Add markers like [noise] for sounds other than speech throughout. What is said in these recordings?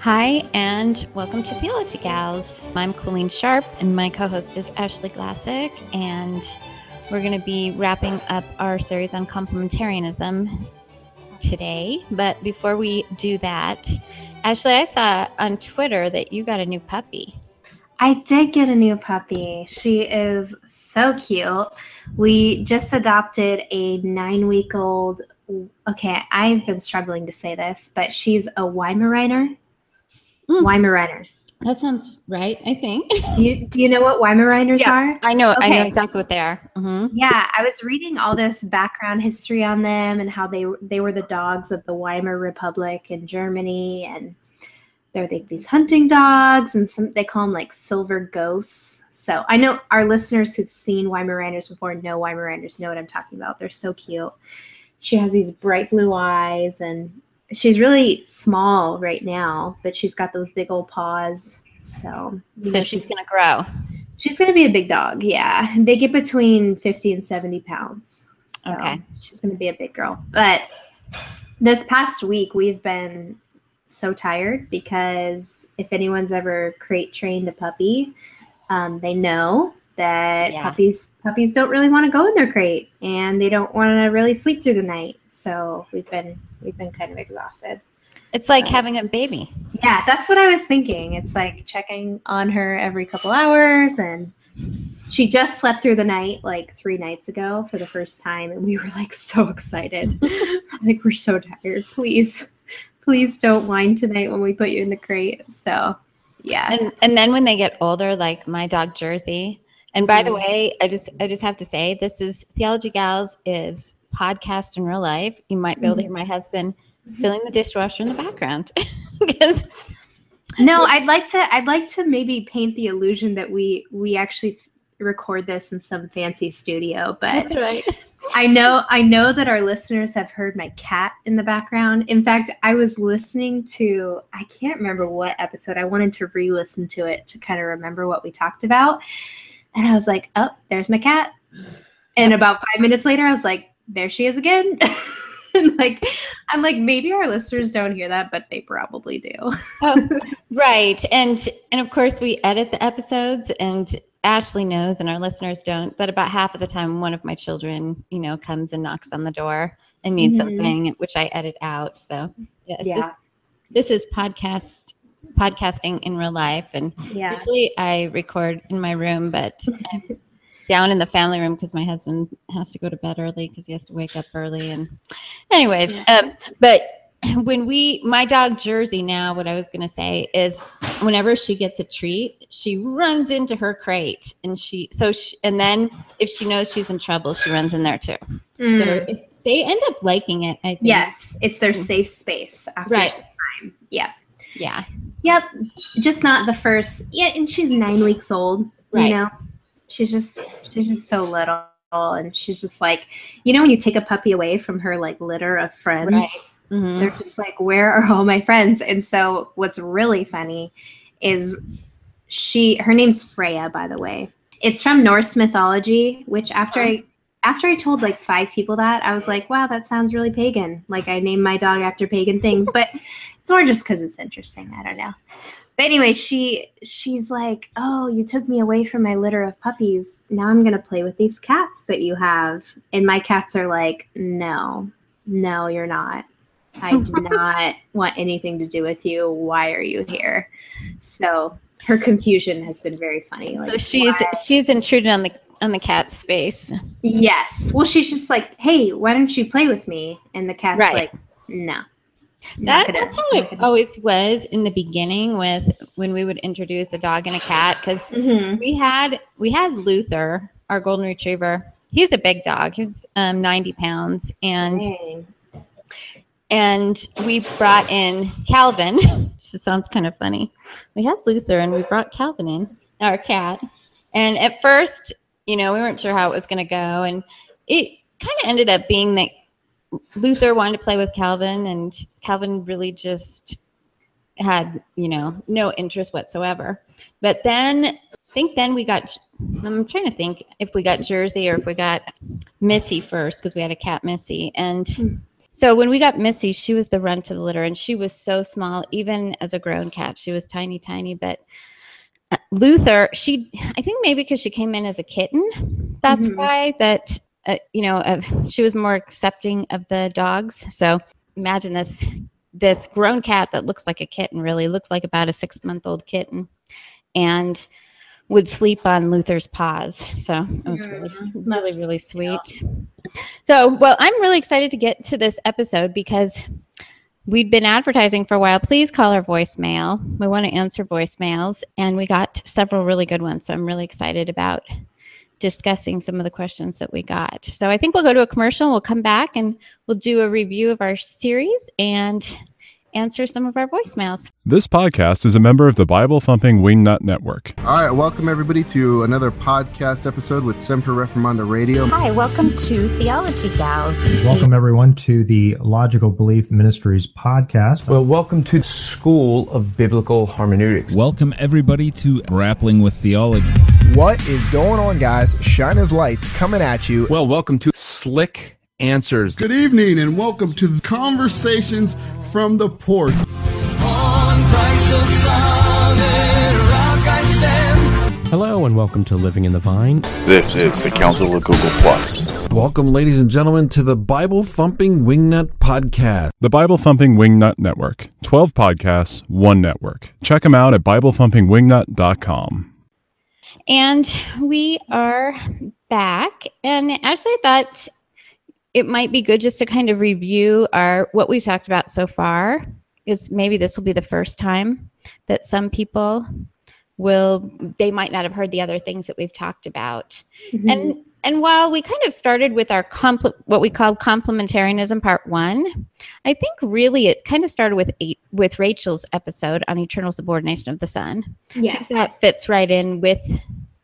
Hi, and welcome to Theology Gals. I'm Coleen Sharp, and my co host is Ashley Glassick, and we're going to be wrapping up our series on complementarianism today. But before we do that, Ashley, I saw on Twitter that you got a new puppy. I did get a new puppy. She is so cute. We just adopted a nine week old. Okay, I've been struggling to say this, but she's a Weimaraner. Mm. Weimaraner. That sounds right, I think. [laughs] Do you do you know what Weimaraners Yeah, are? I know. I know exactly what they are. hmm Yeah, I was reading all this background history on them and how they they were the dogs of the Weimar Republic in Germany, and they're like these hunting dogs, and some they call them like silver ghosts. So I know our listeners who've seen Weimaraners before know Weimaraners know what I'm talking about. They're so cute. She has these bright blue eyes, and she's really small right now, but she's got those big old paws. So So know, she's going to grow. She's gonna be a big dog. Yeah, they get between fifty and seventy pounds. So Okay. she's gonna be a big girl. But this past week we've been so tired because if anyone's ever crate trained a puppy, um, they know that Yeah. puppies puppies don't really want to go in their crate and they don't want to really sleep through the night. So we've been we've been kind of exhausted. It's like having a baby. Yeah, that's what I was thinking. It's like checking on her every couple hours and she just slept through the night like three nights ago for the first time and we were like so excited. [laughs] [laughs] like we're so tired. Please, please don't whine tonight when we put you in the crate. So yeah. And and then when they get older, like my dog Jersey. And by the Mhm. way, I just I just have to say this is Theology Gals is podcast in real life. You might be able to hear my husband filling the dishwasher in the background [laughs] because No, I'd like to I'd like to maybe paint the illusion that we we actually f- record this in some fancy studio, but that's right. [laughs] I know I know that our listeners have heard my cat in the background. In fact, I was listening to I can't remember what episode. I wanted to re-listen to it to kind of remember what we talked about. And I was like, "Oh, there's my cat." And about 5 minutes later, I was like, "There she is again." [laughs] and like I'm like maybe our listeners don't hear that, but they probably do. Oh, right. And and of course we edit the episodes and Ashley knows and our listeners don't that about half of the time one of my children, you know, comes and knocks on the door and needs Mhm. something which I edit out. So yes, Yeah. this, this is podcast podcasting in real life and Yeah. usually I record in my room, but I'm down in the family room because my husband has to go to bed early because he has to wake up early. And, anyways, um, but [clears throat] when we, my dog Jersey, now what I was going to say is, whenever she gets a treat, she runs into her crate, and she so she, and then if she knows she's in trouble, she runs in there too. So Mm. they end up liking it. I think. Yes, it's their safe space after Right. some time. Yeah. Yeah. Yep. Just not the first. Yeah, and she's nine weeks old. Right. You know, she's just she's just so little, and she's just like, you know, when you take a puppy away from her like litter of friends, Right. Mhm. they're just like, where are all my friends? And so, what's really funny is she her name's Freya, by the way. It's from Norse mythology, which after I after I told like five people that, I was like, wow, that sounds really pagan. Like I named my dog after pagan things, but more just because it's interesting. I don't know. But anyway, she she's like, "Oh, you took me away from my litter of puppies. Now I'm gonna play with these cats that you have." And my cats are like, "No, no, you're not. I do [laughs] not want anything to do with you. Why are you here?" So her confusion has been very funny. so she's why- she's intruded on the on the cat space. yes. Well, she's just like, "Hey, why don't you play with me?" And the cat's Right. like, "No." That, that's how it always was in the beginning with when we would introduce a dog and a cat because Mhm. we had we had Luther, our golden retriever. He was a big dog. He's um, 90 pounds, and Dang. and we brought in Calvin. [laughs] This sounds kind of funny. We had Luther, and we brought Calvin in, our cat. And at first, you know, we weren't sure how it was going to go, and it kind of ended up being that Luther wanted to play with Calvin, and Calvin really just had, you know, no interest whatsoever. But then, I think then we got. I'm trying to think if we got Jersey or if we got Missy first because we had a cat Missy, and so when we got Missy, she was the runt of the litter, and she was so small, even as a grown cat, she was tiny, tiny. But uh, Luther, she, I think maybe because she came in as a kitten, that's Mhm. why that uh, you know uh, she was more accepting of the dogs. So imagine this this grown cat that looks like a kitten, really looked like about a six month old kitten, and would sleep on Luther's paws. So it was really, really, really sweet. So, well, I'm really excited to get to this episode because we'd been advertising for a while. Please call our voicemail. We want to answer voicemails, and we got several really good ones. So, I'm really excited about discussing some of the questions that we got. So, I think we'll go to a commercial. We'll come back and we'll do a review of our series and answer some of our voicemails. This podcast is a member of the Bible Thumping Wingnut Network. All right, welcome everybody to another podcast episode with Semper Reformanda Radio. Hi, welcome to Theology Gals. Welcome, everyone, to the Logical Belief Ministries podcast. Well, welcome to School of Biblical Hermeneutics. Welcome, everybody, to Grappling with Theology. What is going on, guys? Shine as lights coming at you. Well, welcome to Slick Answers. Good evening, and welcome to the Conversations from the Port. Hello, and welcome to Living in the Vine. This is the Council of Google Plus. Welcome, ladies and gentlemen, to the Bible Thumping Wingnut Podcast. The Bible Thumping Wingnut Network. 12 podcasts, one network. Check them out at BibleThumpingWingnut.com. And we are back. And actually, I thought it might be good just to kind of review our what we've talked about so far. Because maybe this will be the first time that some people will they might not have heard the other things that we've talked about. Mhm. And and while we kind of started with our compl- what we called complementarianism part one, I think really it kind of started with eight, with Rachel's episode on eternal subordination of the Son. Yes. that fits right in with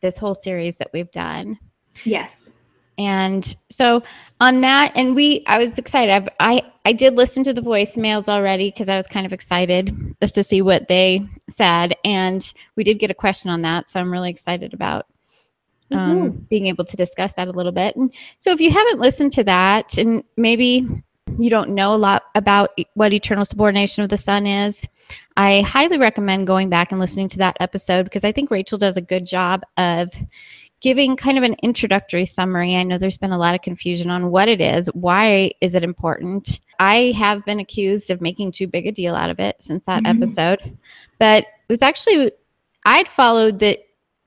this whole series that we've done. Yes. And so on that, and we, I was excited. I've, I, I did listen to the voicemails already because I was kind of excited just to see what they said. And we did get a question on that. So I'm really excited about um, being able to discuss that a little bit. And so if you haven't listened to that, and maybe you don't know a lot about what eternal subordination of the Son is, I highly recommend going back and listening to that episode because I think Rachel does a good job of giving kind of an introductory summary. I know there's been a lot of confusion on what it is, why is it important. I have been accused of making too big a deal out of it since that Mhm. episode, but it was actually I'd followed the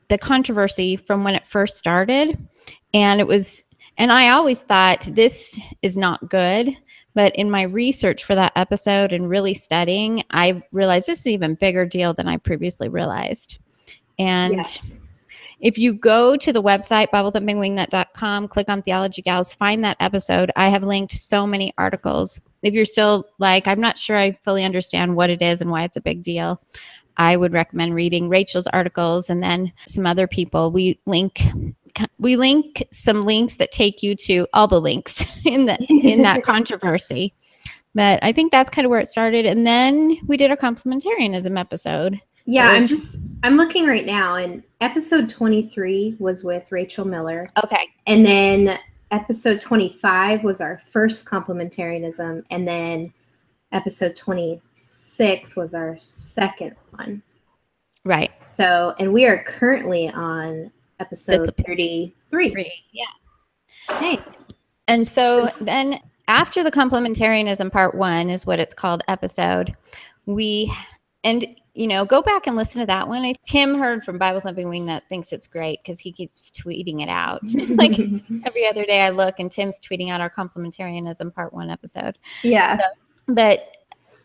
the controversy from when it first started, and it was and I always thought this is not good. But in my research for that episode and really studying, I realized this is an even bigger deal than I previously realized. And Yes. if you go to the website, BibleThumpingWingnut.com, click on Theology Gals, find that episode. I have linked so many articles. If you're still like, I'm not sure I fully understand what it is and why it's a big deal, I would recommend reading Rachel's articles and then some other people. We link we link some links that take you to all the links [laughs] in the in that [laughs] controversy. But I think that's kind of where it started. And then we did a complementarianism episode. Yeah, It I'm just I'm looking right now, and episode 23 was with Rachel Miller. Okay. And then episode 25 was our first complementarianism, and then episode 26 was our second one. Right. So, and we are currently on episode That's 33. Yeah. Hey. And so then after the complementarianism part one is what it's called episode, we and you know go back and listen to that one. I, Tim Hurd from Bible Thumping Wingnut thinks it's great because he keeps tweeting it out. [laughs] like [laughs] every other day I look and Tim's tweeting out our complementarianism part one episode. Yeah. So, but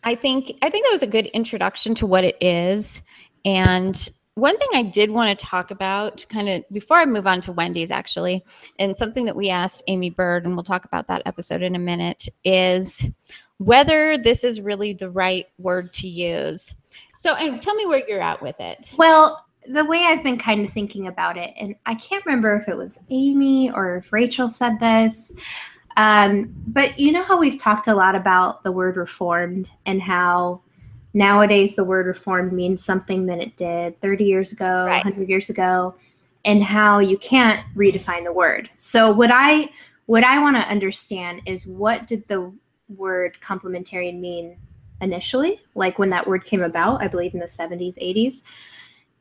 I think I think that was a good introduction to what it is. And one thing I did want to talk about, kind of before I move on to Wendy's, actually, and something that we asked Aimee Byrd, and we'll talk about that episode in a minute, is whether this is really the right word to use. So, and tell me where you're at with it. Well, the way I've been kind of thinking about it, and I can't remember if it was Amy or if Rachel said this, um, but you know how we've talked a lot about the word reformed and how nowadays the word reformed means something that it did 30 years ago, 100 years ago, and how you can't redefine the word. So what I what I want to understand is what did the word complementarian mean initially, like when that word came about, I believe in the 70s, 80s.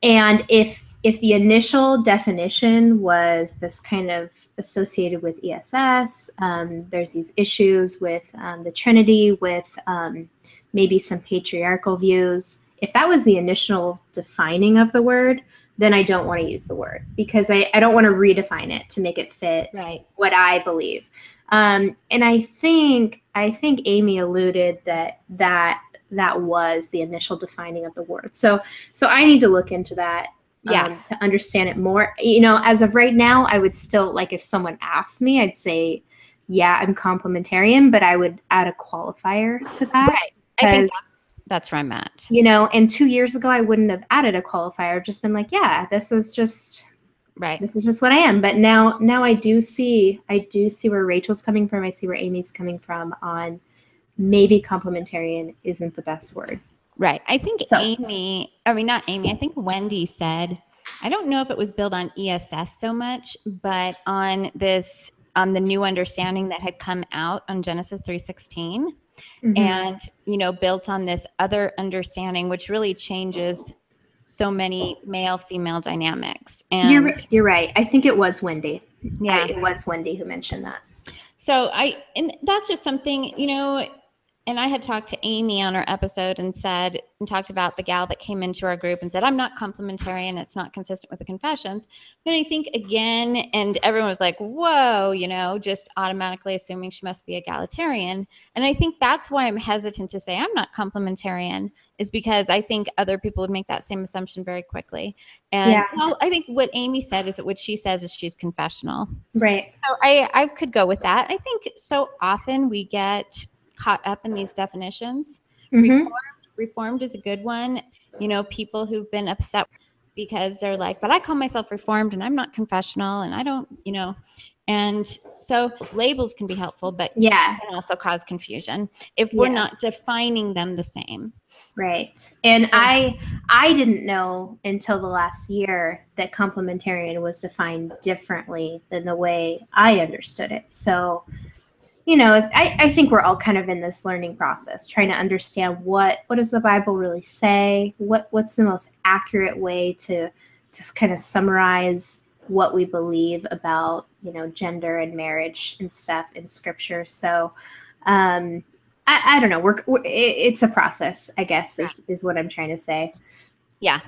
And if if the initial definition was this kind of associated with ESS, um, there's these issues with um, the Trinity, with um, maybe some patriarchal views. If that was the initial defining of the word, then I don't want to use the word because I, I don't want to redefine it to make it fit right. what I believe. Um, and I think I think Amy alluded that that that was the initial defining of the word. So so I need to look into that Yeah. um, to understand it more. You know, as of right now, I would still like if someone asked me, I'd say, yeah, I'm complementarian, but I would add a qualifier to that. Right. I think that's that's where I'm at. you know, and two years ago I wouldn't have added a qualifier, just been like, yeah, this is just right. This is just what I am. But now now I do see I do see where Rachel's coming from. I see where Amy's coming from on maybe complementarian isn't the best word. Right. I think Amy, I mean, not Amy, I think Wendy said, I don't know if it was built on ESS so much, but on this, on the new understanding that had come out on Genesis 3.16 Mhm. and, you know, built on this other understanding, which really changes so many male female dynamics. And you're you're right. I think it was Wendy. Yeah. I- it was Wendy who mentioned that. So I, and that's just something, you know, and I had talked to Amy on our episode and said, and talked about the gal that came into our group and said, I'm not complementarian. It's not consistent with the confessions. But I think again, and everyone was like, whoa, you know, just automatically assuming she must be egalitarian. And I think that's why I'm hesitant to say I'm not complementarian, is because I think other people would make that same assumption very quickly. And Yeah. well, I think what Amy said is that what she says is she's confessional. Right. So I, I could go with that. I think so often we get caught up in these definitions. Mhm. Reformed, reformed is a good one. You know, people who've been upset because they're like, but I call myself reformed and I'm not confessional and I don't, you know. And so labels can be helpful, but Yeah. can also cause confusion if we're Yeah. not defining them the same. Right. And I I didn't know until the last year that complementarian was defined differently than the way I understood it. So, you know, I, I think we're all kind of in this learning process, trying to understand what what does the Bible really say? What what's the most accurate way to just kind of summarize what we believe about, you know, gender and marriage and stuff in scripture. So um I, I don't know. We're, we're it- it's a process, I guess, is, is what I'm trying to say. Yeah.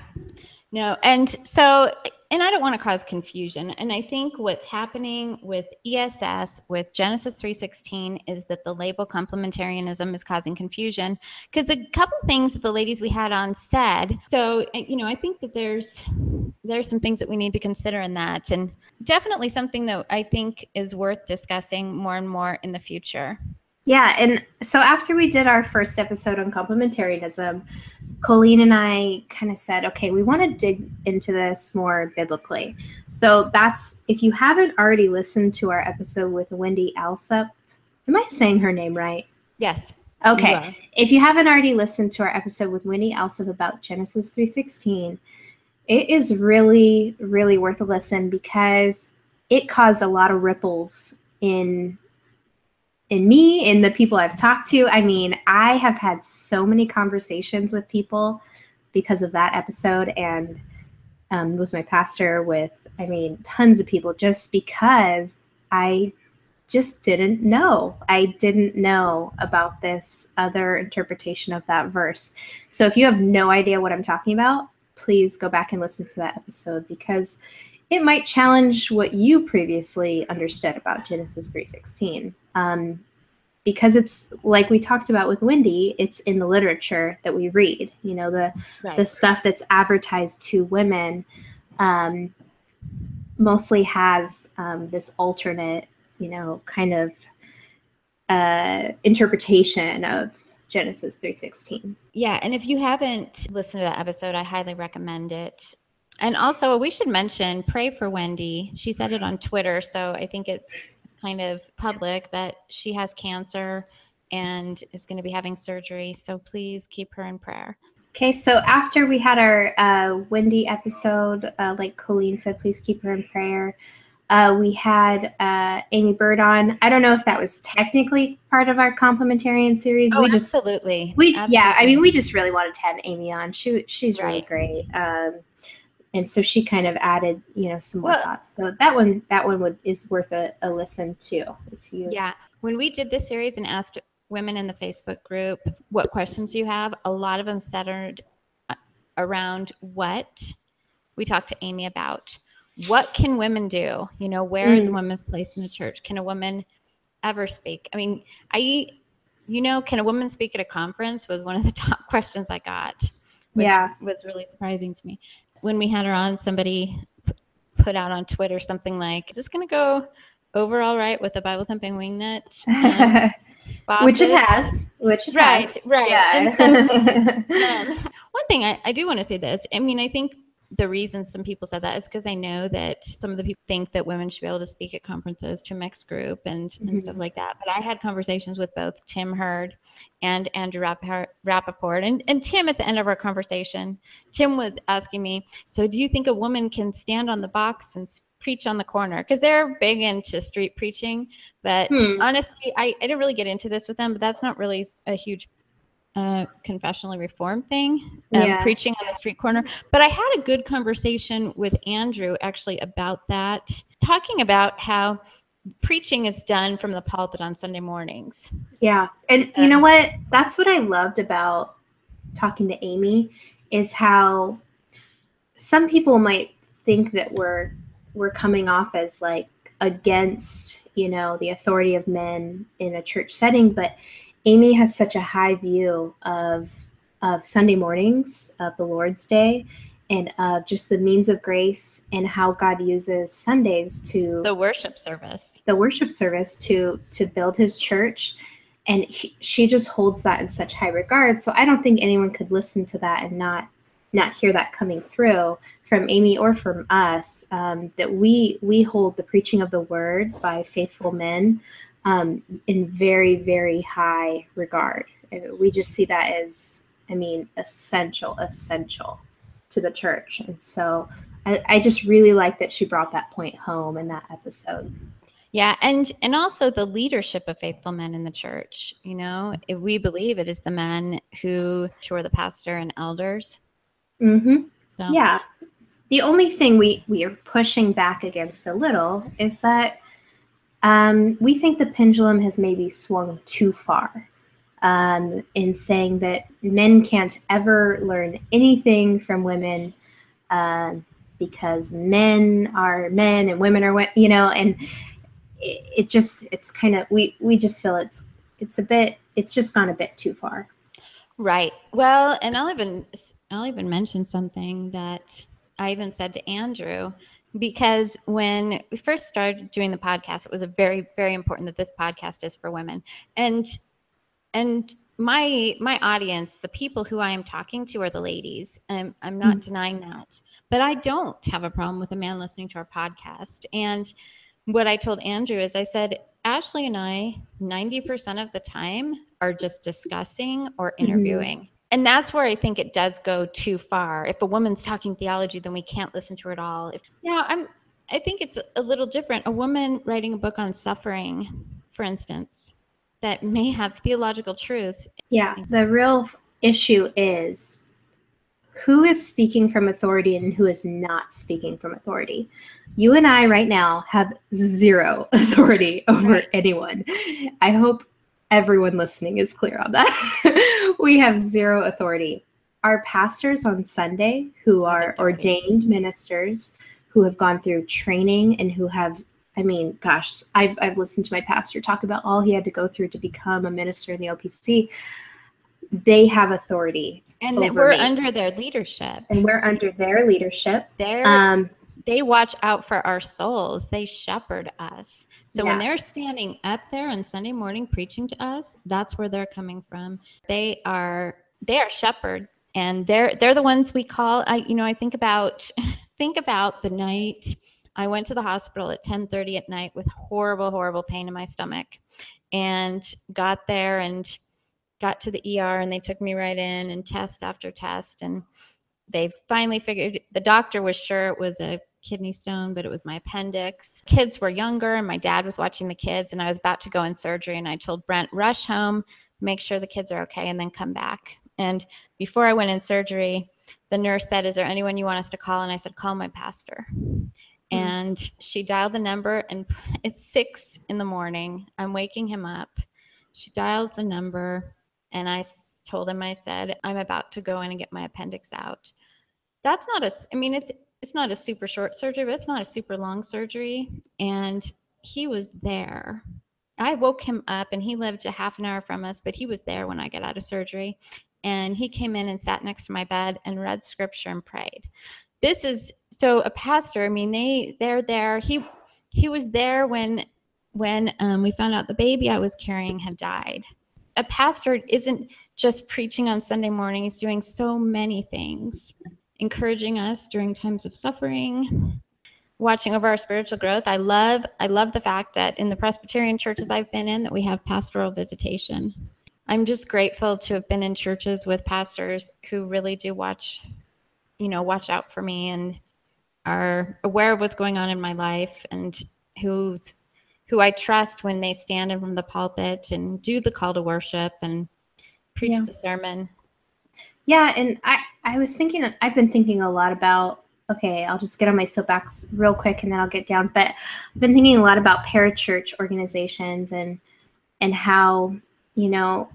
No, and so and I don't want to cause confusion. And I think what's happening with ESS with Genesis 3:16 is that the label complementarianism is causing confusion because a couple things that the ladies we had on said. So, uh, you know, I think that there's there's some things that we need to consider in that and definitely something that I think is worth discussing more and more in the future. Yeah, and so after we did our first episode on complementarianism, Coleen and I kind of said, okay, we want to dig into this more biblically. So that's if you haven't already listened to our episode with Wendy Alsup, am I saying her name right? Yes. Okay. You. If you haven't already listened to our episode with Wendy Alsup about Genesis 3:16, it is really, really worth a listen because it caused a lot of ripples in in me, in the people I've talked to. I mean, I have had so many conversations with people because of that episode and um, with my pastor, with I mean, tons of people, just because I just didn't know. I didn't know about this other interpretation of that verse. So if you have no idea what I'm talking about, please go back and listen to that episode because it might challenge what you previously understood about Genesis 3:16. Um, because it's like we talked about with Wendy, it's in the literature that we read. You know, the Right. the stuff that's advertised to women um, mostly has um, this alternate, you know, kind of uh, interpretation of Genesis 3:16. Yeah, and if you haven't listened to that episode, I highly recommend it. And also, we should mention pray for Wendy. She said it on Twitter, so I think it's it's kind of public that she has cancer and is going to be having surgery. So please keep her in prayer. Okay, so after we had our uh, Wendy episode, uh, like Coleen said, please keep her in prayer. Uh, we had uh, Aimee Byrd on. I don't know if that was technically part of our complementarian series. Oh, we just absolutely. we yeah, I mean, we just really wanted to have Amy on. She she's really Right. great. Um, and so she kind of added, you know, some more Well- thoughts. So that one that one would is worth a, a listen too. If you Yeah. When we did this series and asked women in the Facebook group what questions you have, a lot of them centered uh, around what we talked to Amy about. What can women do? You know, where is a Mm. woman's place in the church? Can a woman ever speak? I mean, I, you know, can a woman speak at a conference was one of the [laughs] top questions I got, which Yeah. was really surprising to me. When we had her on, somebody put out on Twitter something like, "Is this going to go over all right with the Bible thumping wingnut?" [laughs] um, which it has, which it right, has. right. Yeah. So, [laughs] um, one thing I, I do want to say this. I mean, I think the reason some people said that is because I know that some of the people think that women should be able to speak at conferences to a mixed group and, and stuff like that. But I had conversations with both Tim Hurd and Andrew Rappaport. And, and Tim, at the end of our conversation, Tim was asking me, So do you think a woman can stand on the box and preach on the corner? Because they're big into street preaching. But Hmm. honestly, I, I didn't really get into this with them, but that's not really a huge uh, confessionally reformed thing, um, Yeah. preaching on the street corner. But I had a good conversation with Andrew actually about that, talking about how preaching is done from the pulpit on Sunday mornings. Yeah. And you know what? That's what I loved about talking to Amy is how some people might think that we're we're coming off as like against, you know, the authority of men in a church setting, but Amy has such a high view of of Sunday mornings, of the Lord's Day, and of just the means of grace and how God uses Sundays to The worship service. the worship service to to build his church and he, she just holds that in such high regard so i don't think anyone could listen to that and not not hear that coming through from amy or from us um, that we we hold the preaching of the word by faithful men um, in very very high regard we just see that as i mean essential essential to the church and so I, I just really like that she brought that point home in that episode Yeah, and and also the leadership of faithful men in the church. You know, if we believe it is the men who who are the pastor and elders. Mm-hmm. So- Yeah. The only thing we we are pushing back against a little is that um, we think the pendulum has maybe swung too far um, in saying that men can't ever learn anything from women um, because men are men and women are wo- you know and it, it just it's kind of we we just feel it's it's a bit it's just gone a bit too far Right. Well, and I'll even I'll even mention something that I even said to Andrew because when we first started doing the podcast, it was a very very important that this podcast is for women. And and my my audience, the people who I am talking to are the ladies. I'm I'm not Mm. denying that. But I don't have a problem with a man listening to our podcast. And what I told Andrew is I said Ashley and I, 90% of the time, are just discussing or interviewing. And that's where I think it does go too far. If a woman's talking theology, then we can't listen to her at all. If now I'm I think it's a little different. A woman writing a book on suffering, for instance, that may have theological truths. Yeah, the real issue is who is speaking from authority and who is not speaking from authority. You and I right now have zero [laughs] authority over anyone. I hope everyone listening is clear on that. [laughs] we have zero authority. Our pastors on Sunday, who are ordained ministers, who have gone through training and who have I mean, gosh, I've, I've listened to my pastor talk about all he had to go through to become a minister in the OPC. They have authority. And we're me. under their leadership. and we're under their leadership. They're Um, they watch out for our souls. They shepherd us. So when they're standing up there on Sunday morning preaching to us, that's where they're coming from. They are they are shepherd and they're they're the ones we call I you know, I think about [laughs] think about the night I went to the hospital at 10:30 at night with horrible horrible pain in my stomach and got there and got to the ER and they took me right in and test after test and they finally figured the doctor was sure it was a kidney stone, but it was my appendix. Kids were younger, and my dad was watching the kids, and I was about to go in surgery. And I told Brent, rush home, make sure the kids are okay, and then come back. And before I went in surgery, the nurse said, Is there anyone you want us to call? And I said, Call my pastor. Hmm. And she dialed the number, and it's six in the morning. I'm waking him up. She dials the number, and I told him, I said, I'm about to go in and get my appendix out. That's not a, I mean, it's, it's not a super short surgery, but it's not a super long surgery. And he was there. I woke him up and he lived a half an hour from us, but he was there when I got out of surgery. And he came in and sat next to my bed and read scripture and prayed. This is so a pastor, I mean, they they're there. He he was there when when um, we found out the baby I was carrying had died. A pastor isn't just preaching on Sunday morning, he's doing so many things, encouraging us during times of suffering, watching over our spiritual growth. I love I love the fact that in the Presbyterian churches I've been in that we have pastoral visitation. I'm just grateful to have been in churches with pastors who really do watch, you know, watch out for me and are aware of what's going on in my life and who's who I trust when they stand in from the pulpit and do the call to worship and preach Yeah. the sermon. Yeah, and I I was thinking I've been thinking a lot about okay, I'll just get on my soapbox real quick and then I'll get down. But I've been thinking a lot about parachurch organizations and and how, you know,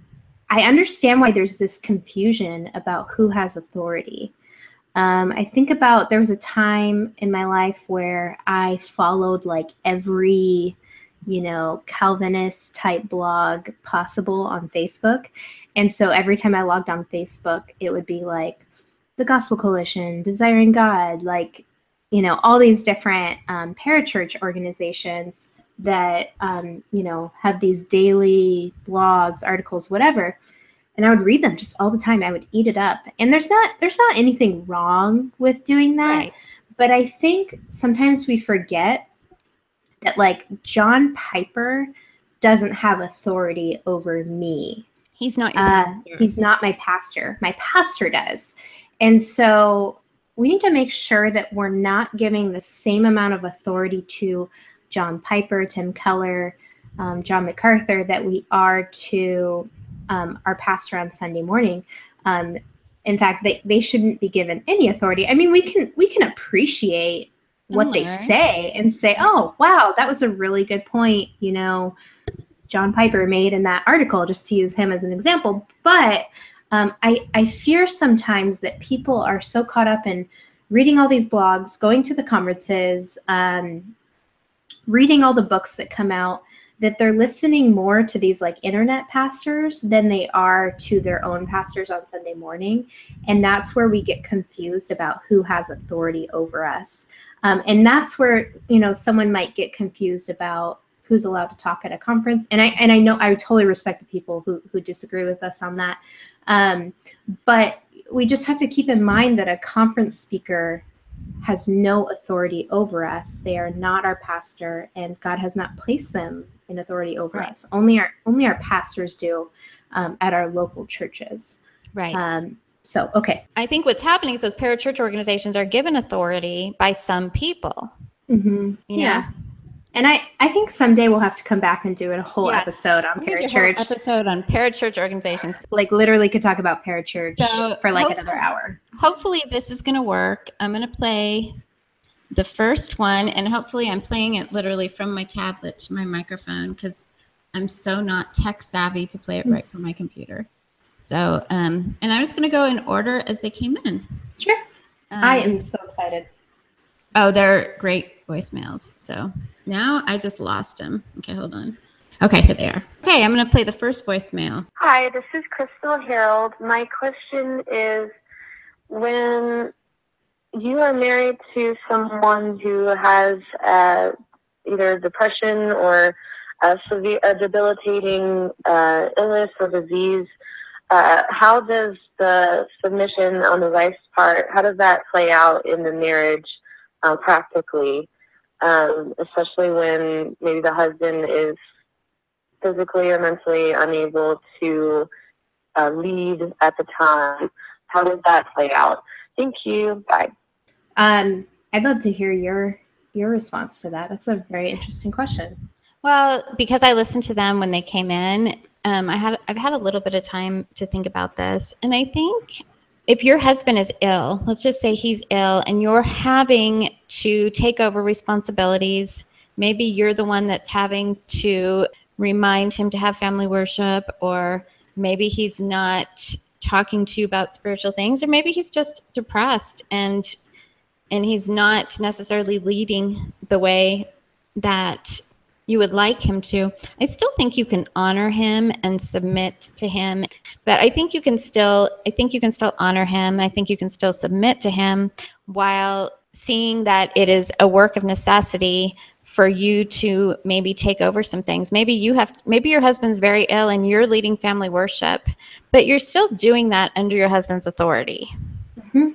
I understand why there's this confusion about who has authority. Um, I think about there was a time in my life where I followed like every, you know, Calvinist type blog possible on Facebook. And so every time I logged on Facebook, it would be like the Gospel Coalition, Desiring God, like, you know, all these different um, parachurch organizations that, um, you know, have these daily blogs, articles, whatever. And I would read them just all the time. I would eat it up. And there's not there's not anything wrong with doing that. But I think sometimes we forget that like John Piper doesn't have authority over me. He's not your uh, pastor. he's not my pastor. My pastor does. And so we need to make sure that we're not giving the same amount of authority to John Piper, Tim Keller, um, John MacArthur that we are to um, our pastor on Sunday morning. Um, in fact, they, they shouldn't be given any authority. I mean, we can we can appreciate what they say and say, "Oh, wow, that was a really good point." You know, John Piper made in that article, just to use him as an example. But um, I, I fear sometimes that people are so caught up in reading all these blogs, going to the conferences, um, reading all the books that come out, that they're listening more to these like internet pastors than they are to their own pastors on Sunday morning. And that's where we get confused about who has authority over us. Um, and that's where, you know, someone might get confused about who's allowed to talk at a conference. And I and I know I totally respect the people who who disagree with us on that. Um, but we just have to keep in mind that a conference speaker has no authority over us. They are not our pastor, and God has not placed them in authority over Right. us. Only our only our pastors do um, at our local churches. Right. Um, so okay. I think what's happening is those parachurch organizations are given authority by some people. Mm-hmm. You know? Yeah. And I, I think someday we'll have to come back and do a whole Yeah. episode on whole parachurch. episode on parachurch organizations. Like literally could talk about parachurch So, for like another hour. Hopefully, this is going to work. I'm going to play the first one, and hopefully, I'm playing it literally from my tablet to my microphone because I'm so not tech savvy to play it right from my computer. So, um, and I'm just going to go in order as they came in. Sure. I Um, am so excited. Oh, they're great voicemails. So now I just lost them. Okay, hold on. Okay, here they are. Okay, I'm going to play the first voicemail. Hi, this is Crystal Harold. My question is when you are married to someone who has uh, either depression or a severe, a debilitating uh, illness or disease, uh, how does the submission on the wife's part, how does that play out in the marriage uh, practically, um, especially when maybe the husband is physically or mentally unable to uh, lead at the time. How does that play out? Thank you. Bye. Um, I'd love to hear your your response to that. That's a very interesting question. Well, because I listened to them when they came in, um, I had I've had a little bit of time to think about this, and I think if your husband is ill, let's just say he's ill, and you're having to take over responsibilities. Maybe you're the one that's having to remind him to have family worship, or maybe he's not talking to you about spiritual things, or maybe he's just depressed and and he's not necessarily leading the way that you would like him to, I still think you can honor him and submit to him. But I think you can still I think you can still honor him. I think you can still submit to him while seeing that it is a work of necessity for you to maybe take over some things. Maybe you have maybe your husband's very ill and you're leading family worship, but you're still doing that under your husband's authority. Mm-hmm.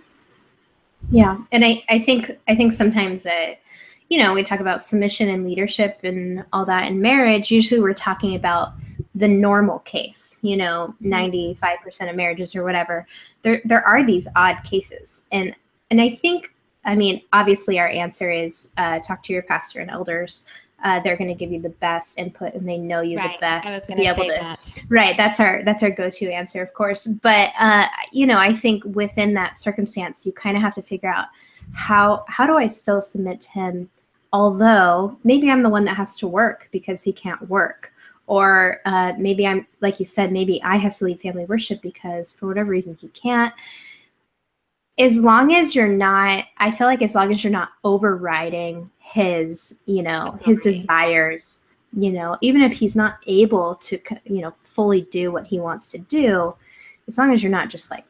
Yeah, and I, I think I think sometimes that you know we talk about submission and leadership and all that in marriage. Usually we're talking about the normal case. You know, ninety five percent of marriages or whatever. There there are these odd cases, and and I think I mean obviously our answer is uh, talk to your pastor and elders. Uh, they're going to give you the best input, and they know you Right, the best to be able to that. right that's our that's our go-to answer of course but uh you know i think within that circumstance you kind of have to figure out how how do i still submit to him although maybe i'm the one that has to work because he can't work. Or uh, maybe i'm like you said maybe i have to lead family worship because for whatever reason he can't. As long as you're not i feel like as long as you're not overriding his you know his desires you know even if he's not able to you know fully do what he wants to do as long as you're not just like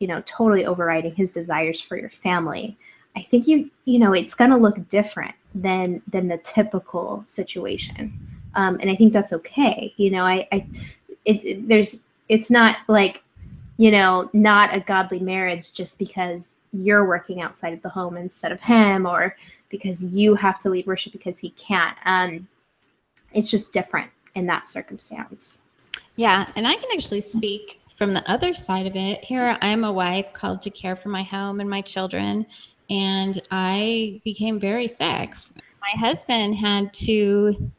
you know totally overriding his desires for your family i think you you know it's going to look different than than the typical situation. Um, and i think that's okay you know i i it, it- there's it's not like you know not a godly marriage just because you're working outside of the home instead of him or because you have to lead worship because he can't. Um it's just different in that circumstance. Yeah, and I can actually speak from the other side of it. Here, I'm a wife called to care for my home and my children, and I became very sick. My husband had to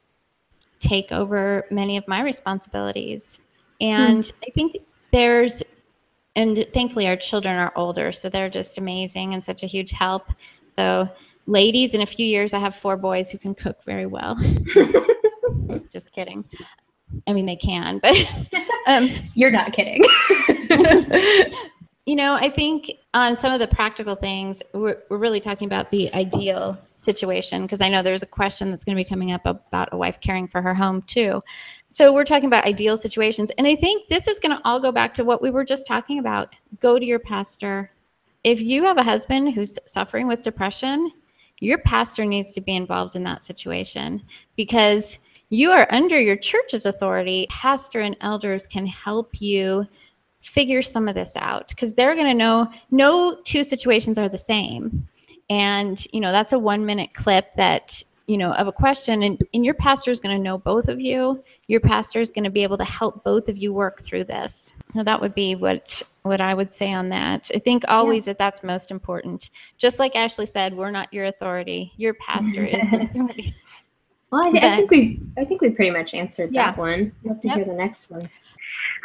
take over many of my responsibilities. And I think there's, and thankfully, our children are older, so they're just amazing and such a huge help. So, ladies, in a few years, I have four boys who can cook very well. [laughs] just kidding. I mean, they can, but [laughs] um, you're not kidding. [laughs] you know, I think on some of the practical things, we're, we're really talking about the ideal situation because I know there's a question that's going to be coming up about a wife caring for her home too. So we're talking about ideal situations. And I think this is going to all go back to what we were just talking about. Go to your pastor. If you have a husband who's suffering with depression, your pastor needs to be involved in that situation because you are under your church's authority. Pastor and elders can help you figure some of this out because they're going to know no two situations are the same. And, you know, that's a one minute clip that you know, of a question, and, and your pastor is going to know both of you. Your pastor is going to be able to help both of you work through this. So that would be what what I would say on that. I think always that that's most important. Just like Ashley said, we're not your authority. Your pastor is the [laughs] authority. Well, I, I But- think we I think we pretty much answered Yeah. that one. I'd love to hear the next one.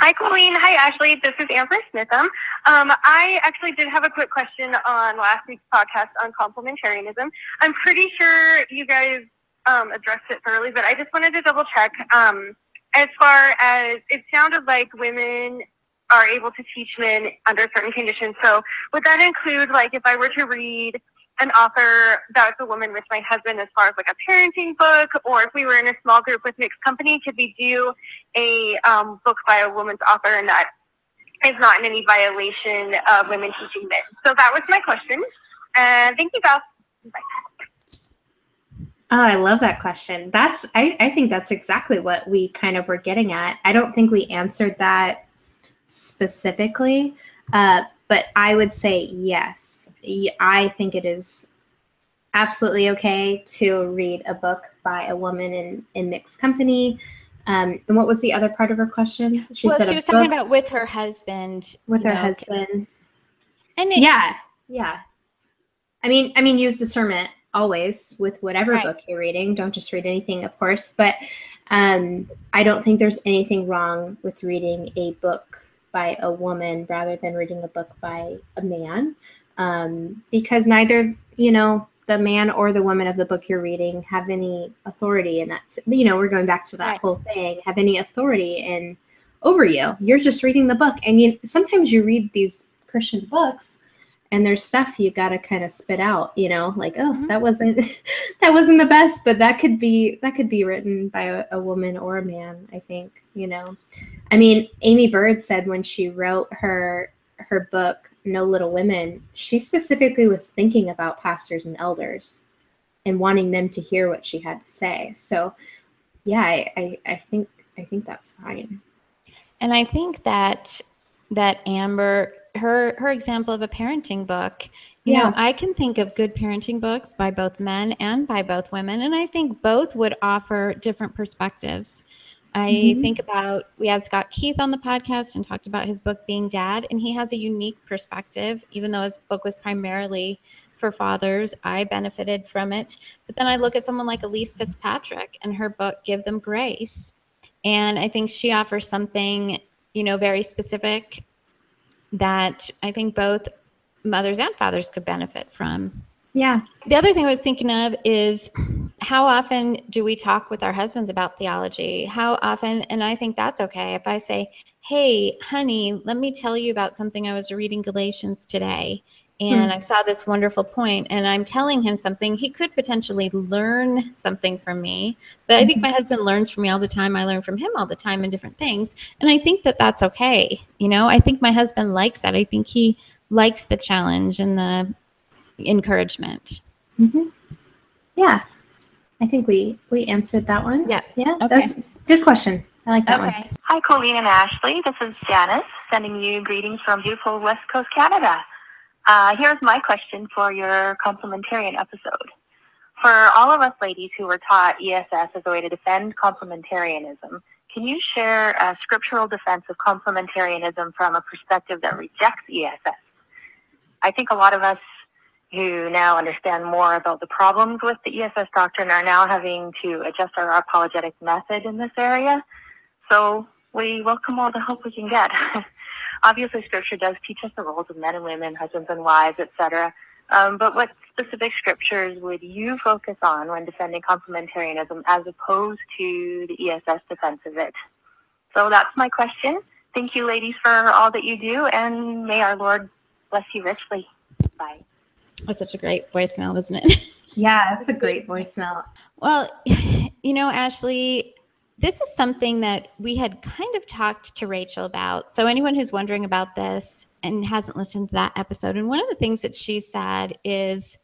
Hi, Coleen. Hi, Ashley. This is Amber Smitham. Um, I actually did have a quick question on last week's podcast on complementarianism. I'm pretty sure you guys um, addressed it thoroughly, but I just wanted to double check. Um, as far as it sounded like women are able to teach men under certain conditions. So would that include, like, if I were to read an author that's a woman with my husband as far as like a parenting book, or if we were in a small group with mixed company, could we do a um, book by a woman's author and that is not in any violation of women teaching men? So that was my question. And thank you, guys. Oh, I love that question. That's I, I think that's exactly what we kind of were getting at. I don't think we answered that specifically, uh, but I would say yes. I think it is absolutely okay to read a book by a woman in, in mixed company. Um, and what was the other part of her question? She well, said she was talking about with her husband. with her know, husband. And it, yeah, yeah. I mean, I mean, use discernment always with whatever Right. book you're reading. Don't just read anything, of course. But um, I don't think there's anything wrong with reading a book by a woman rather than reading a book by a man, um, because neither, you know, the man or the woman of the book you're reading have any authority, and that's, you know, we're going back to that Right. whole thing. Have any authority in over you? You're just reading the book, and you sometimes you read these Christian books and there's stuff you got to kind of spit out you know like oh Mm-hmm. that wasn't [laughs] that wasn't the best but that could be that could be written by a, a woman or a man i think you know i mean Aimee Byrd said when she wrote her her book no little women she specifically was thinking about pastors and elders and wanting them to hear what she had to say so yeah i i, I think i think that's fine And I think that that Amber, her her example of a parenting book, you Yeah. know, I can think of good parenting books by both men and by both women, and I think both would offer different perspectives. I Mhm. think about we had Scott Keith on the podcast and talked about his book being dad, and he has a unique perspective, even though his book was primarily for fathers. I benefited from it. But then I look at someone like Elyse Fitzpatrick and her book, Give Them Grace. And I think she offers something, you know, very specific that I think both mothers and fathers could benefit from. yeah The other thing I was thinking of is how often do we talk with our husbands about theology? How often, and I think that's okay if I say, Hey, honey, let me tell you about something I was reading Galatians today. And Hmm. I saw this wonderful point, and I'm telling him something. He could potentially learn something from me, but I think Mhm. my husband learns from me all the time. I learn from him all the time in different things. And I think that that's okay. You know, I think my husband likes that. I think he likes the challenge and the encouragement. hmm Yeah, I think we we answered that one. Yeah. yeah, Okay. that's good question. I like that one. Okay. Hi, Coleen and Ashley. This is Janice sending you greetings from beautiful West Coast Canada. Uh, here's my question for your complementarian episode. For all of us ladies who were taught ESS as a way to defend complementarianism, can you share a scriptural defense of complementarianism from a perspective that rejects ESS? I think a lot of us who now understand more about the problems with the ESS doctrine are now having to adjust our apologetic method in this area. So we welcome all the help we can get. [laughs] Obviously, Scripture does teach us the roles of men and women, husbands and wives, etc. Um, but what specific scriptures would you focus on when defending complementarianism as opposed to the ESS defense of it? So that's my question. Thank you, ladies, for all that you do, and may our Lord bless you richly. Bye. That's such a great voicemail, isn't it? [laughs] Yeah, that's a great voicemail. Well, [laughs] you know, Ashley, this is something that we had kind of talked to Rachel about. So, anyone who's wondering about this and hasn't listened to that episode, and one of the things that she said is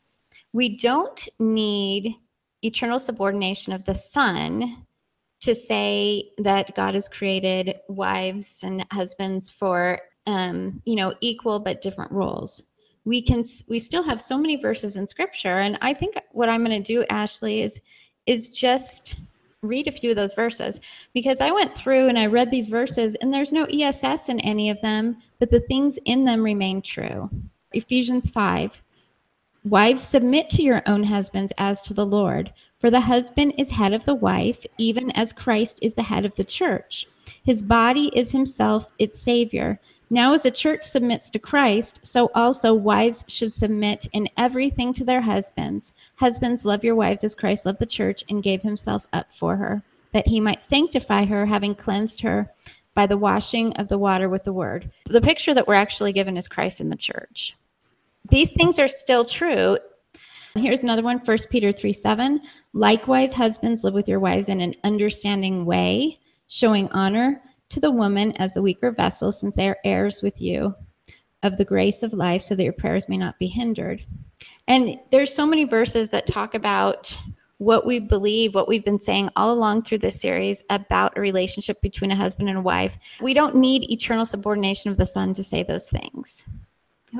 we don't need eternal subordination of the Son to say that God has created wives and husbands for, um, you know, equal but different roles we can we still have so many verses in scripture and i think what i'm going to do ashley is is just read a few of those verses because I went through and I read these verses and there's no ESS in any of them, but the things in them remain true. Ephesians 5 Wives, submit to your own husbands as to the Lord, for the husband is head of the wife, even as Christ is the head of the church. His body is himself its Savior. Now, as a church submits to Christ, so also wives should submit in everything to their husbands. Husbands, love your wives as Christ loved the church and gave himself up for her, that he might sanctify her, having cleansed her by the washing of the water with the word. The picture that we're actually given is Christ in the church. These things are still true. Here's another one 1 Peter 3 7. Likewise, husbands, live with your wives in an understanding way, showing honor to the woman as the weaker vessel, since they are heirs with you of the grace of life, so that your prayers may not be hindered. And there's so many verses that talk about what we believe, what we've been saying all along through this series about a relationship between a husband and a wife. We don't need eternal subordination of the son to say those things.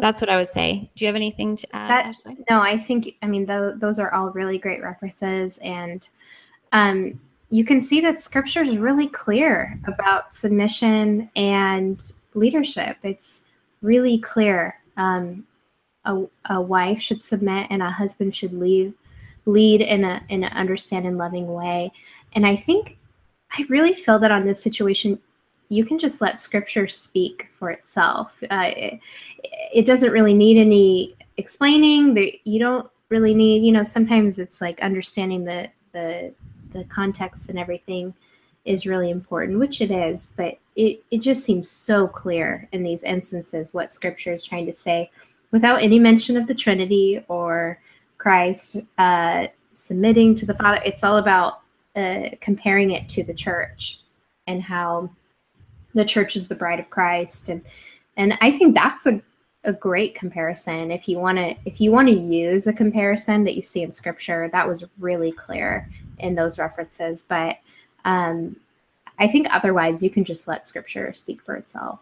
That's what I would say. Do you have anything to add? That, no, I think I mean tho- those are all really great references, and um, you can see that Scripture is really clear about submission and leadership. It's really clear. Um, a, a wife should submit, and a husband should lead lead in a in an understanding, loving way. And I think I really feel that on this situation, you can just let scripture speak for itself. Uh, it, it, doesn't really need any explaining. That you don't really need, you know, sometimes it's like understanding the the the context and everything is really important, which it is, but it, it just seems so clear in these instances what scripture is trying to say without any mention of the Trinity or Christ uh, submitting to the Father. It's all about uh, comparing it to the church and how the church is the bride of Christ and and I think that's a, a great comparison if you want to if you want to use a comparison that you see in scripture that was really clear in those references but um I think otherwise you can just let scripture speak for itself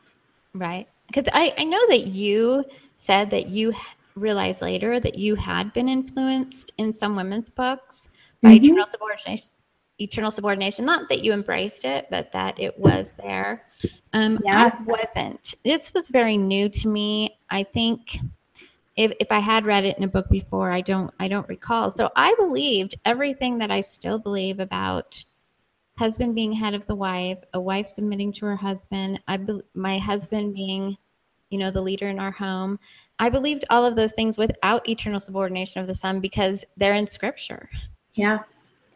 Right. Because I, I know that you said that you realized later that you had been influenced in some women's books by Mhm. eternal subordination. Eternal subordination, not that you embraced it, but that it was there. Um, Yeah. I wasn't. This was very new to me. I think if, if I had read it in a book before, I don't I don't recall. So I believed everything that I still believe about husband being head of the wife, a wife submitting to her husband, I be, my husband being, you know, the leader in our home. I believed all of those things without eternal subordination of the son because they're in scripture. Yeah.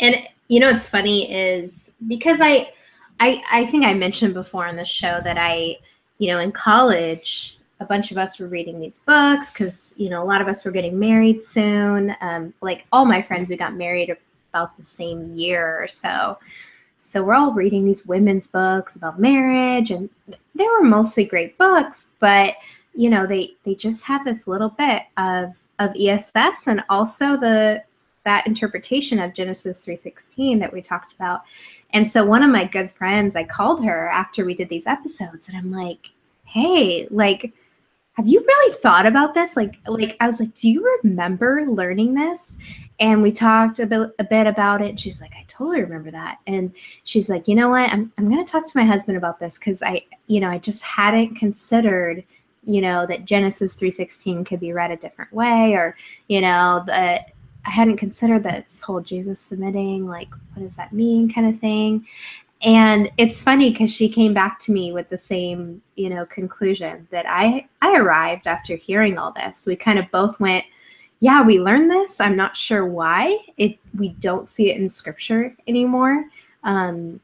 And you know what's funny is because I I I think I mentioned before on the show that I, you know, in college, a bunch of us were reading these books because you know a lot of us were getting married soon. Um, like all my friends, we got married about the same year or so. So we're all reading these women's books about marriage, and they were mostly great books, but you know they they just had this little bit of of ESS and also the that interpretation of Genesis 3:16 that we talked about. And so one of my good friends, I called her after we did these episodes and I'm like, "Hey, like have you really thought about this? Like like I was like, "Do you remember learning this?" And we talked a bit, a bit about it. She's like, "I totally remember that." And she's like, "You know what? I'm I'm going to talk to my husband about this cuz I, you know, I just hadn't considered you know that genesis 3.16 could be read a different way or you know that i hadn't considered this whole jesus submitting like what does that mean kind of thing. And it's funny because she came back to me with the same you know conclusion that i i arrived after hearing all this. We kind of both went yeah we learned this. I'm not sure why it we don't see it in scripture anymore. Um,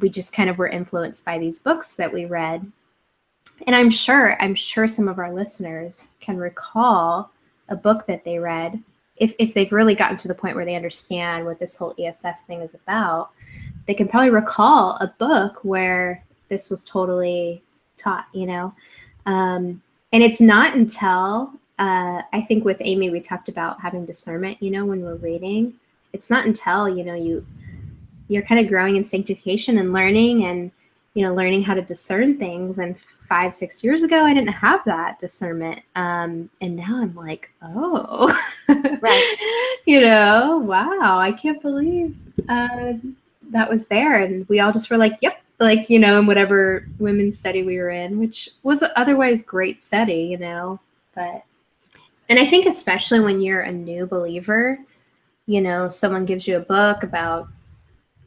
we just kind of were influenced by these books that we read. And i'm sure i'm sure some of our listeners can recall a book that they read if, if they've really gotten to the point where they understand what this whole ess thing is about they can probably recall a book where this was totally taught you know? Um, and it's not until uh, i think with Aimee we talked about having discernment you know when we're reading. It's not until you know you you're kind of growing in sanctification and learning and you know, learning how to discern things. And five, six years ago, I didn't have that discernment. Um, and now I'm like, oh, right. [laughs] you know, wow, I can't believe uh, that was there. And we all just were like, yep, like, you know, in whatever women's study we were in, which was otherwise great study, you know, but, and I think especially when you're a new believer, you know, someone gives you a book about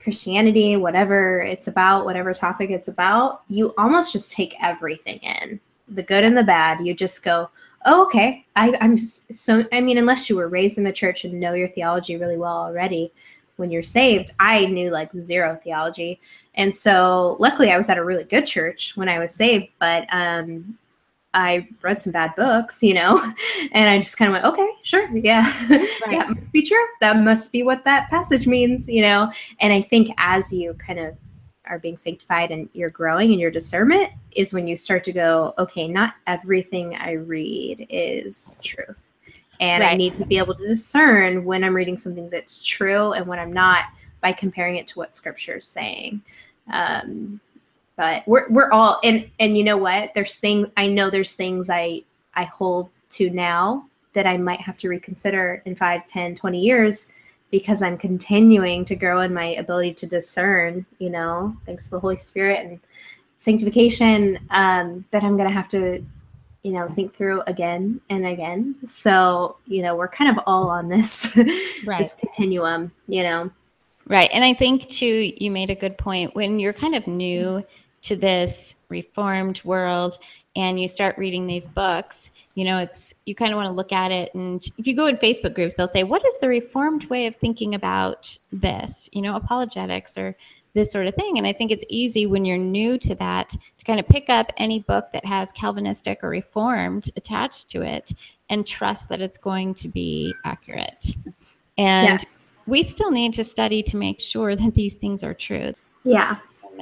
Christianity, whatever it's about, whatever topic it's about, you almost just take everything in the good and the bad. You just go, oh, okay. I, I'm so, I mean, unless you were raised in the church and know your theology really well already when you're saved, I knew like zero theology. And so luckily I was at a really good church when I was saved, but um, I read some bad books, you know, [laughs] and I just kind of went, okay, sure, yeah, [laughs] right. yeah, must be true. That must be what that passage means, you know. And I think as you kind of are being sanctified and you're growing in your discernment is when you start to go, okay, not everything I read is truth. And right. I need to be able to discern when I'm reading something that's true and when I'm not by comparing it to what scripture is saying. Um, but we're we're all and and you know what? There's things i know there's things i i hold to now that i might have to reconsider in 5 10 20 years because i'm continuing to grow in my ability to discern you know? Thanks to the holy spirit and sanctification um, that i'm going to have to you know think through again and again. So you know we're kind of all on this [laughs] right. this continuum you know? Right and i think too you made a good point. When you're kind of new to this reformed world and you start reading these books you know it's you kind of want to look at it. And if you go in facebook groups they'll say what is the reformed way of thinking about this? You know apologetics or this sort of thing. And i think it's easy when you're new to that to kind of pick up any book that has calvinistic or reformed attached to it and trust that it's going to be accurate. And yes. we still need to study to make sure that these things are true. Yeah.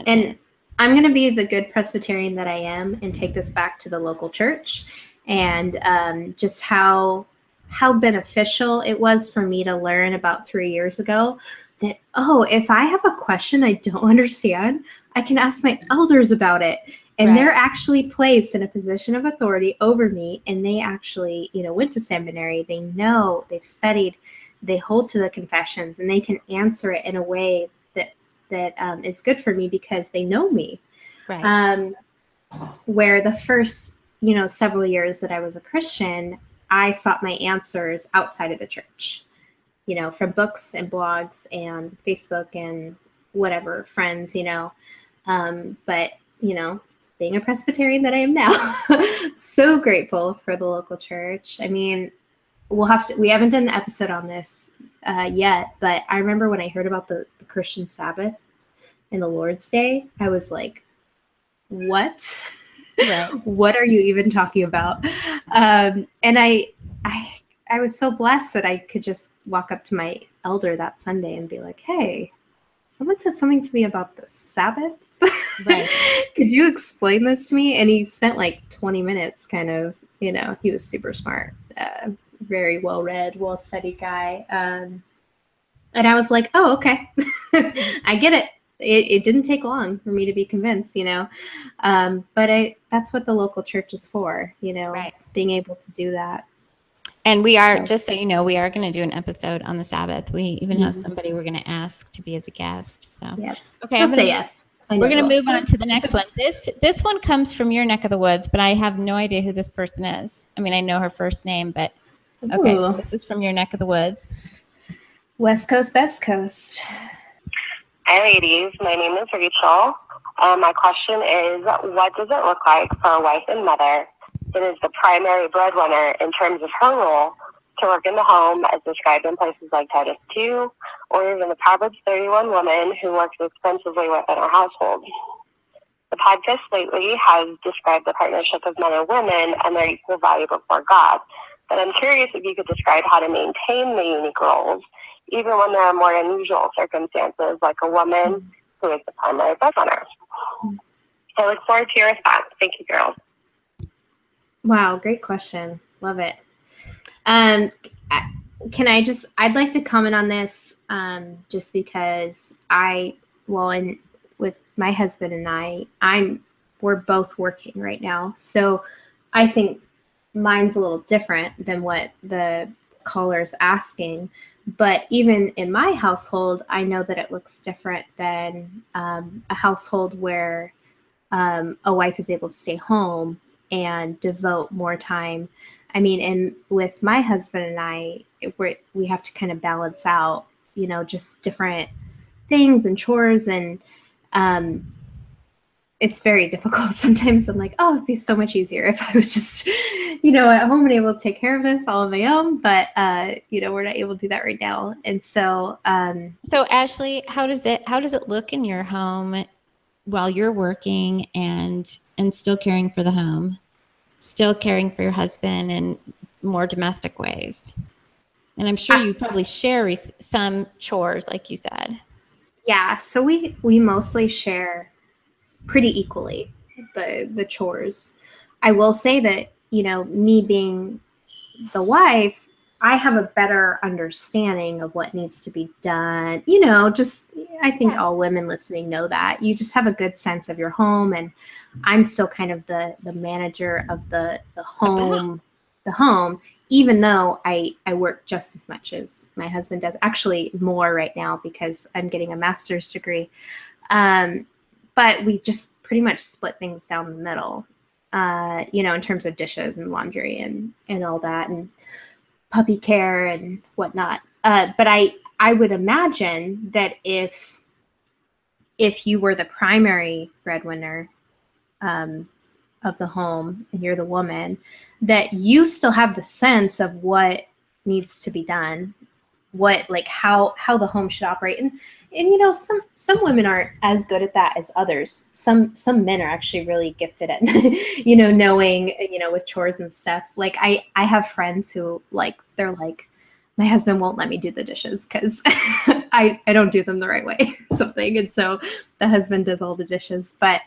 And I'm going to be the good Presbyterian that I am and take this back to the local church. And um, just how how beneficial it was for me to learn about three years ago that oh if i have a question i don't [laughs] understand i can ask my elders about it. And right. they're actually placed in a position of authority over me and they actually you know went to seminary. They know they've studied they hold to the confessions and they can answer it in a way that um, is good for me because they know me. Right. Um, where the first, you know, several years that I was a Christian, I sought my answers outside of the church, you know, from books and blogs and Facebook and whatever friends, you know. Um, but you know, being a Presbyterian that I am now, [laughs] so grateful for the local church. I mean, we'll have to. We haven't done an episode on this uh, yet, but I remember when I heard about the, the Christian Sabbath and the Lord's Day, I was like, what? Right. [laughs] what are you even talking about? Um, and I, I, I was so blessed that I could just walk up to my elder that Sunday and be like, hey, someone said something to me about the Sabbath. Right. [laughs] could you explain this to me? And he spent like 20 minutes kind of, you know, he was super smart. Uh, very well read, well studied guy. Um, and I was like, oh, okay. [laughs] I get it. it. It didn't take long for me to be convinced, you know. Um, but I, that's what the local church is for, you know, right. being able to do that. And we are, so. just so you know, we are going to do an episode on the Sabbath. We even mm-hmm. have somebody we're going to ask to be as a guest. So. Okay. I'll say yes. We're going to move on to the next one. This this one comes from your neck of the woods, but I have no idea who this person is. I mean, I know her first name, but Okay, Ooh. this is from your neck of the woods. West Coast, Best Coast. Hi, ladies. My name is Rachel. Um, my question is What does it look like for a wife and mother that is the primary breadwinner in terms of her role to work in the home as described in places like Titus 2 or even the Proverbs 31 woman who works extensively within her household? The podcast lately has described the partnership of men and women and their equal value before God. But I'm curious if you could describe how to maintain the unique roles, even when there are more unusual circumstances, like a woman who is the primary breadwinner. I look forward to your response. Thank you, girls. Wow, great question. Love it. Um, can I just? I'd like to comment on this, um, just because I, well, in with my husband and I, I'm we're both working right now. So I think mine's a little different than what the caller's asking. But even in my household, I know that it looks different than um, a household where um, a wife is able to stay home and devote more time. I mean, and with my husband and I, we we have to kind of balance out, you know, just different things and chores and um, it's very difficult. [laughs] Sometimes I'm like, oh, it'd be so much easier if I was just, you know, at home and able to take care of this all on my own. But uh, you know, we're not able to do that right now. And so um So Ashley, how does it how does it look in your home while you're working and and still caring for the home? Still caring for your husband in more domestic ways. And I'm sure you probably share some chores like you said. yeah, so we we mostly share pretty equally the the chores. I will say that, you know, me being the wife, I have a better understanding of what needs to be done. You know, just I think all women listening know that. You just have a good sense of your home and I'm still kind of the the manager of the the home the home even though I I work just as much as my husband does. Actually more right now because I'm getting a master's degree. Um but we just pretty much split things down the middle. Uh, you know, in terms of dishes and laundry and and all that and puppy care and whatnot. Uh, but I I would imagine that if if you were the primary breadwinner um, of the home and you're the woman, that you still have the sense of what needs to be done, what like how how the home should operate, and and you know some some women aren't as good at that as others. Some some men are actually really gifted at [laughs] you know knowing you know with chores and stuff. Like I I have friends who like they're like my husband won't let me do the dishes because [laughs] I, I don't do them the right way [laughs] or something. And so the husband does all the dishes. But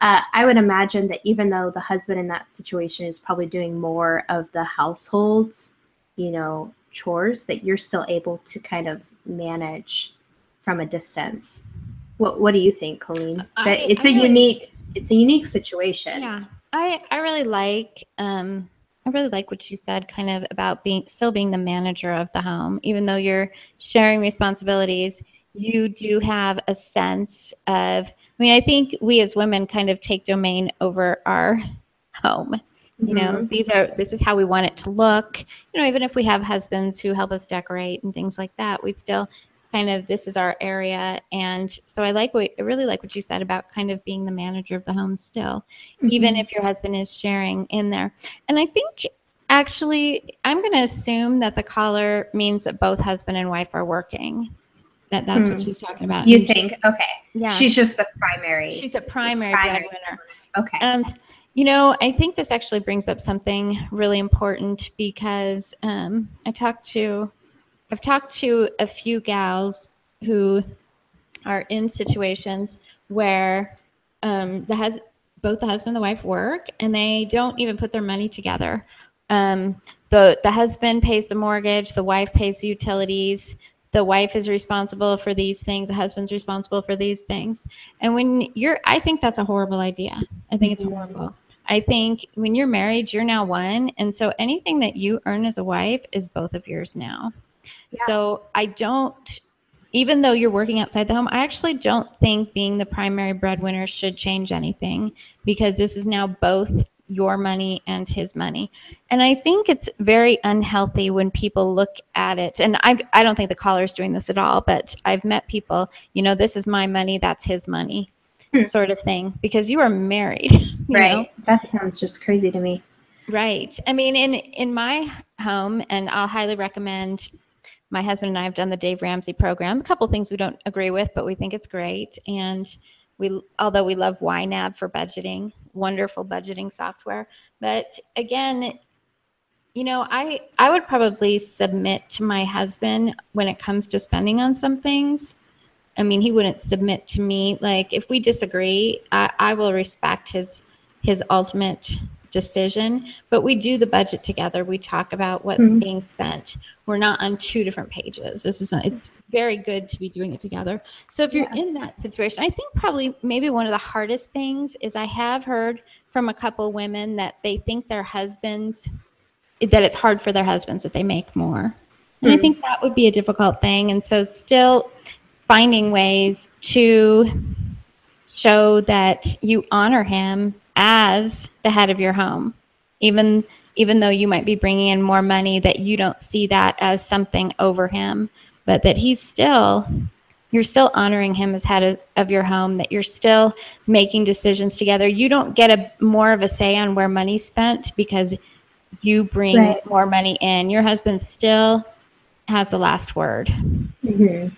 uh, I would imagine that even though the husband in that situation is probably doing more of the household, you know, chores, that you're still able to kind of manage from a distance. What What do you think, Coleen? That I- it's I a really- unique it's a unique situation. Yeah. I I really like um I really like what you said kind of about being still being the manager of the home even though you're sharing responsibilities you do have a sense of I mean I think we as women kind of take domain over our home you know Mhm. these are this is how we want it to look you know even if we have husbands who help us decorate and things like that we still kind of this is our area and so i like what i really like what you said about kind of being the manager of the home still even Mhm. if your husband is sharing in there and i think actually i'm going to assume that the caller means that both husband and wife are working that that's what Hmm. she's talking about You And she- think? Okay. yeah She's just the primary. she's a primary, Primary. breadwinner Okay. and you know i think this actually brings up something really important because um, i talked to i've talked to a few gals who are in situations where um, the hus- both the husband and the wife work and they don't even put their money together. Um, the the husband pays the mortgage the wife pays the utilities the wife is responsible for these things the husband's responsible for these things. And when you're i think that's a horrible idea. I think it's horrible i think when you're married you're now one and so anything that you earn as a wife is both of yours now. So i don't even though you're working outside the home i actually don't think being the primary breadwinner should change anything because this is now both your money and his money. And i think it's very unhealthy when people look at it and i, I don't think the caller is doing this at all but i've met people you know this is my money that's his money Hmm. sort of thing because you are married [laughs] you know? right. That sounds just crazy to me. Right. I mean, in in my home, and I'll highly recommend. My husband and I have done the Dave Ramsey program. A couple things we don't agree with, but we think it's great. And we, although we love YNAB for budgeting, wonderful budgeting software. But again, you know, I I would probably submit to my husband when it comes to spending on some things. I mean, he wouldn't submit to me. Like if we disagree, I, I will respect his his ultimate decision, but we do the budget together. We talk about what's Mhm. being spent. We're not on two different pages. This is it's very good to be doing it together. So if you're in that situation, I think probably maybe one of the hardest things is I have heard from a couple women that they think their husbands that it's hard for their husbands that they make more. And I Hmm. think that would be a difficult thing. And so still finding ways to show that you honor him as the head of your home even even though you might be bringing in more money that you don't see that as something over him but that he's still you're still honoring him as head of, of your home that you're still making decisions together. You don't get a more of a say on where money's spent because you bring Right. more money in. Your husband still has the last word. Hmm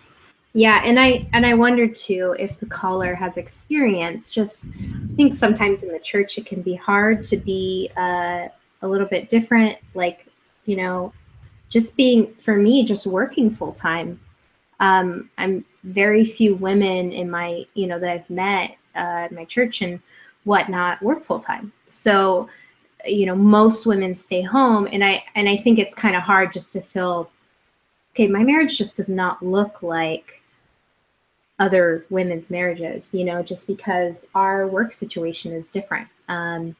Yeah, and I and I wonder too if the caller has experience. Just I think sometimes in the church it can be hard to be uh, a little bit different. Like you know, just being for me, just working full time. Um, I'm very few women in my you know that I've met uh, in my church and whatnot work full time. So you know most women stay home, and I and I think it's kind of hard just to feel okay, my marriage just does not look like other women's marriages, you know, just because our work situation is different. Um,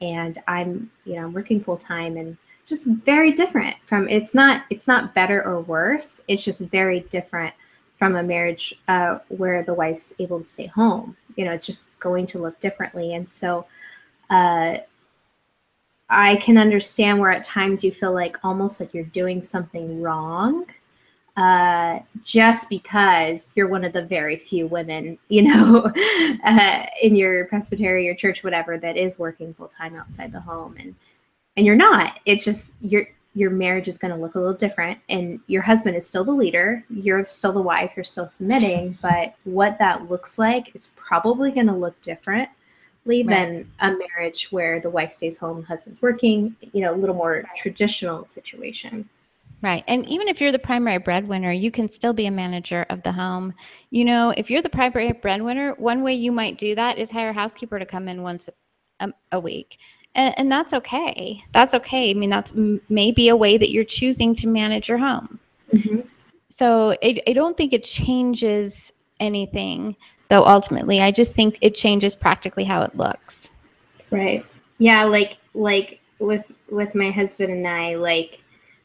and I'm, you know, I'm working full time and just very different from it's not it's not better or worse. It's just very different from a marriage uh, where the wife's able to stay home. You know, it's just going to look differently. And so uh, I can understand where at times you feel like almost like you're doing something wrong uh, just because you're one of the very few women, you know, [laughs] uh, in your presbytery or church, whatever, that is working full time outside the home, and and you're not. It's just your your marriage is going to look a little different, and your husband is still the leader. You're still the wife. You're still submitting, but what that looks like is probably going to look different than a marriage where the wife stays home, husband's working. You know, a little more traditional situation. Right. And even if you're the primary breadwinner, you can still be a manager of the home. You know, if you're the primary breadwinner, one way you might do that is hire a housekeeper to come in once a, um, a week. And, and that's okay. That's okay. I mean, that's m- maybe a way that you're choosing to manage your home. Mm-hmm. So I, I don't think it changes anything, though, ultimately. I just think it changes practically how it looks. Right. Yeah, like like with with my husband and I, like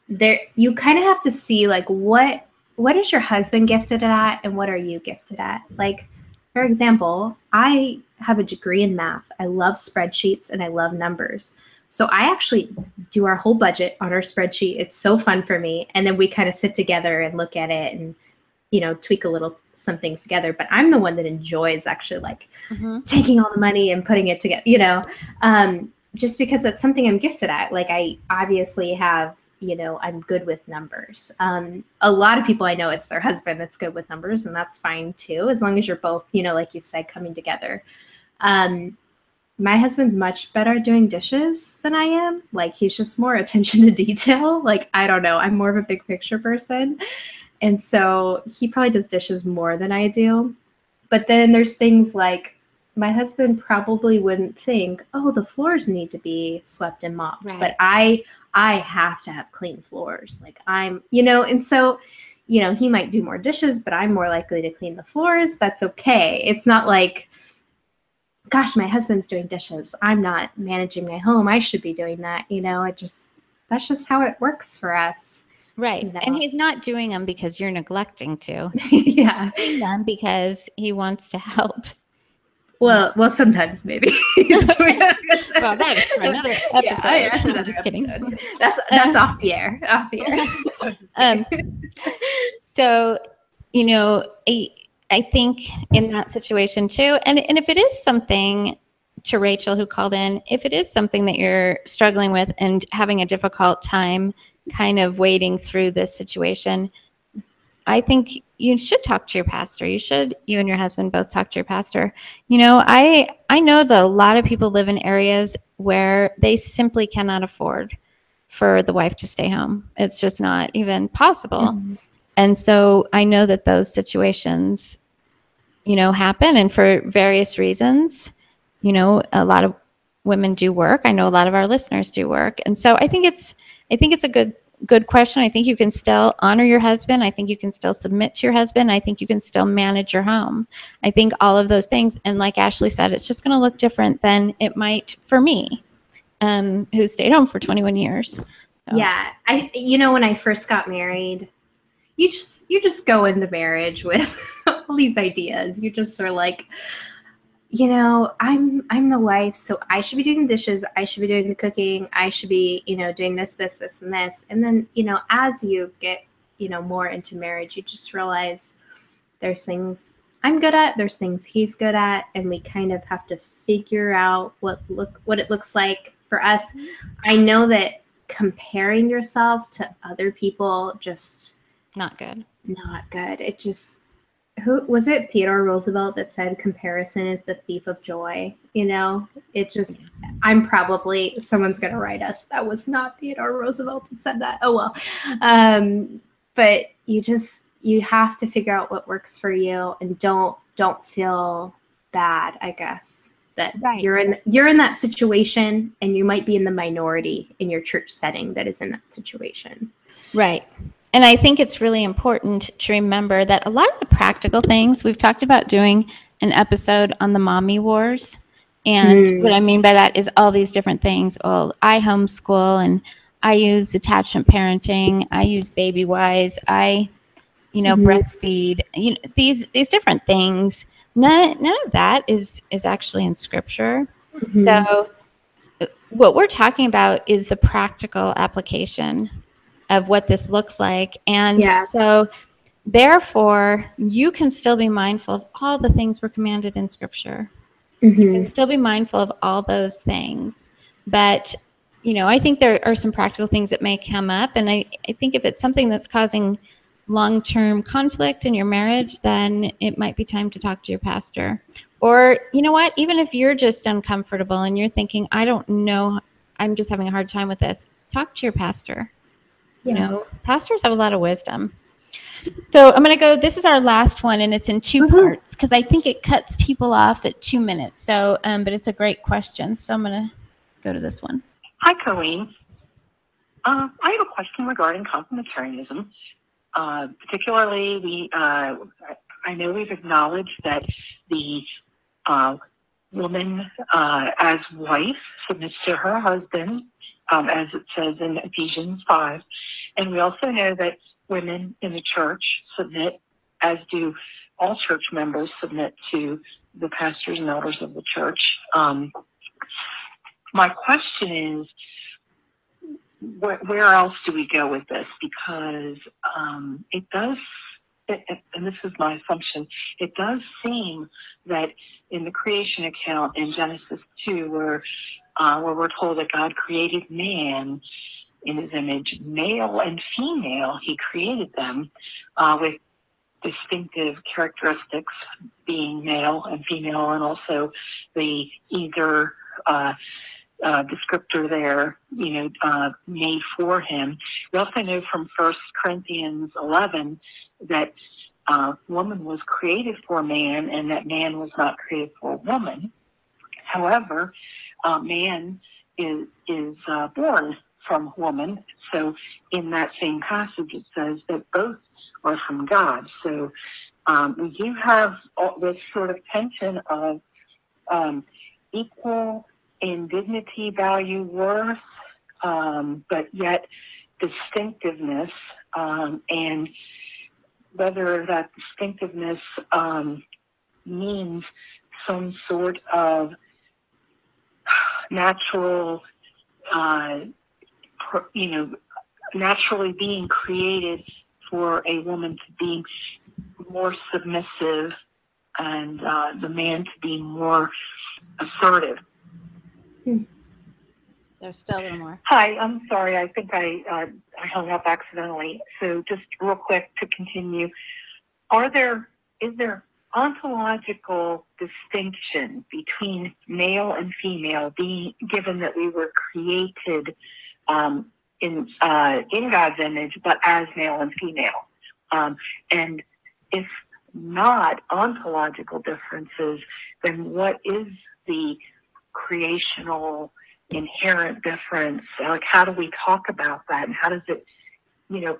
there you kind of have to see like what what is your husband gifted at and what are you gifted at? Like for example, I have a degree in math. I love spreadsheets and I love numbers. So I actually do our whole budget on our spreadsheet. It's so fun for me. And then we kind of sit together and look at it and you know, tweak a little some things together, but I'm the one that enjoys actually like taking all the money and putting it together, you know, um, just because that's something I'm gifted at. Like I obviously have, you know, I'm good with numbers. Um, a lot of people I know it's their husband that's good with numbers, and that's fine too, as long as you're both, you know, like you said, coming together. Um, my husband's much better at doing dishes than I am. Like he's just more [laughs] attention to detail. Like I don't know, I'm more of a big picture person. And so he probably does dishes more than I do. But then there's things like my husband probably wouldn't think, "Oh, the floors need to be swept and mopped." Right. But I I have to have clean floors. Like I'm, you know, and so you know, he might do more dishes, but I'm more likely to clean the floors. That's okay. It's not like gosh, my husband's doing dishes. I'm not managing my home. I should be doing that, you know. It just that's just how it works for us. Right. you know? And he's not doing them because you're neglecting to. [laughs] yeah. He's doing them because he wants to help. Well, well, sometimes maybe. [laughs] [laughs] well, that is for another [laughs] episode. Yeah, that's another just kidding. episode. That's that's off the air. Off the air. Um, so, you know, I, I think in that situation too, and, and if it is something to Rachel who called in, if it is something that you're struggling with and having a difficult time kind of wading through this situation, I think you should talk to your pastor. You should, you and your husband both talk to your pastor. You know, I I know that a lot of people live in areas where they simply cannot afford for the wife to stay home. It's just not even possible. Mm-hmm. And so I know that those situations, you know, happen and for various reasons, you know, a lot of women do work. I know a lot of our listeners do work. And so I think it's I think it's a good good question. I think you can still honor your husband. I think you can still submit to your husband. I think you can still manage your home. I think all of those things. And like Ashley said, it's just going to look different than it might for me, um, who stayed home for 21 years. So. Yeah, I you know when I first got married, you just you just go into marriage with [laughs] all these ideas. You just are like, you know, I'm I'm the wife, so I should be doing the dishes, I should be doing the cooking, I should be, you know, doing this, this, this, and this. And then, you know, as you get, you know, more into marriage, you just realize there's things I'm good at, there's things he's good at, and we kind of have to figure out what look what it looks like for us. Mm-hmm. I know that comparing yourself to other people just not good. Not good. It just who was it Theodore Roosevelt that said comparison is the thief of joy, you know? It just I'm probably someone's going to write us that was not Theodore Roosevelt that said that. Oh well. Um but you just you have to figure out what works for you and don't don't feel bad, I guess that right. you're in you're in that situation and you might be in the minority in your church setting that is in that situation right and i think it's really important to remember that a lot of the practical things we've talked about doing an episode on the mommy wars and mm. what i mean by that is all these different things well i homeschool and i use attachment parenting i use baby wise. i you know mm-hmm. breastfeed you know these these different things none, none of that is is actually in scripture mm-hmm. so what we're talking about is the practical application of what this looks like and yeah. so therefore you can still be mindful of all the things we're commanded in scripture mm-hmm. you can still be mindful of all those things but you know i think there are some practical things that may come up and i, I think if it's something that's causing long term conflict in your marriage, then it might be time to talk to your pastor. Or, you know what, even if you're just uncomfortable and you're thinking, I don't know, I'm just having a hard time with this, talk to your pastor. You know, pastors have a lot of wisdom. So I'm going to go. This is our last one, and it's in 2 mm-hmm. parts because I think it cuts people off at two minutes. So, um, but it's a great question. So I'm going to go to this one. Hi, Coleen. Uh, I have a question regarding complementarianism. Uh, particularly, we uh, I know we've acknowledged that the uh, woman uh, as wife submits to her husband, um, as it says in Ephesians 5. And we also know that women in the church submit, as do all church members, submit to the pastors and elders of the church. Um, my question is where, where else do we go with this? Because um, it does, it, and this is my assumption, it does seem that in the creation account in Genesis 2, where, uh, where we're told that God created man in his image, male and female, he created them uh, with distinctive characteristics, being male and female, and also the either. Uh, uh, descriptor there, you know, uh, made for him. We also know from First Corinthians 11 that uh, woman was created for man and that man was not created for woman. However, uh, man is is uh, born from woman. So in that same passage, it says that both are from God. So um, we do have this sort of tension of um, equal in dignity, value, worth, um, but yet distinctiveness, um, and whether that distinctiveness um, means some sort of natural, uh, you know, naturally being created for a woman to be more submissive and uh, the man to be more assertive. There's still a little more. Hi, I'm sorry. I think I uh, I hung up accidentally. So just real quick to continue, are there is there ontological distinction between male and female, being given that we were created um, in uh, in God's image, but as male and female, um, and if not ontological differences, then what is the creational inherent difference. Like, how do we talk about that, and how does it, you know,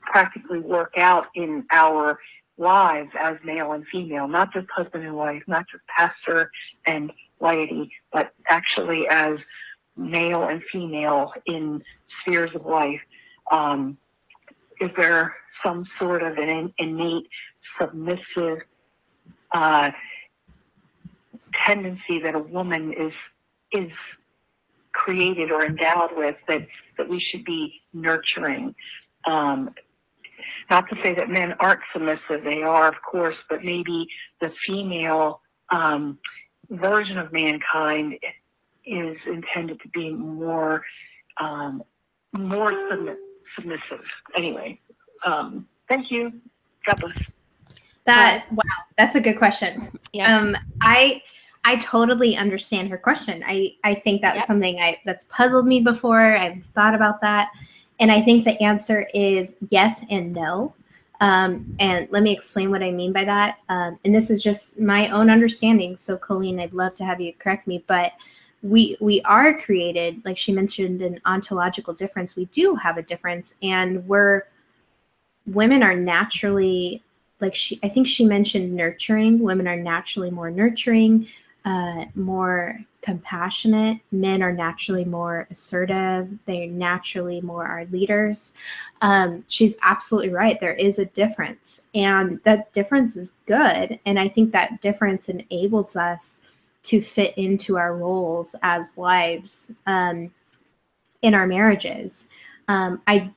practically work out in our lives as male and female, not just husband and wife, not just pastor and laity, but actually as male and female in spheres of life. Um, is there some sort of an innate submissive uh, tendency that a woman is is created or endowed with that that we should be nurturing? Um, not to say that men aren't submissive, they are, of course, but maybe the female um, version of mankind is intended to be more um, more submi- submissive. Anyway, um, thank you. God bless. That wow, that's a good question. Yeah. Um, I I totally understand her question. I I think that's yep. something I that's puzzled me before. I've thought about that, and I think the answer is yes and no. Um, and let me explain what I mean by that. Um, and this is just my own understanding. So, Coleen, I'd love to have you correct me, but we we are created, like she mentioned, an ontological difference. We do have a difference, and we're women are naturally like she. I think she mentioned nurturing. Women are naturally more nurturing, uh, more compassionate. Men are naturally more assertive. They're naturally more our leaders. Um, she's absolutely right. There is a difference, and that difference is good. And I think that difference enables us to fit into our roles as wives um, in our marriages. Um, I,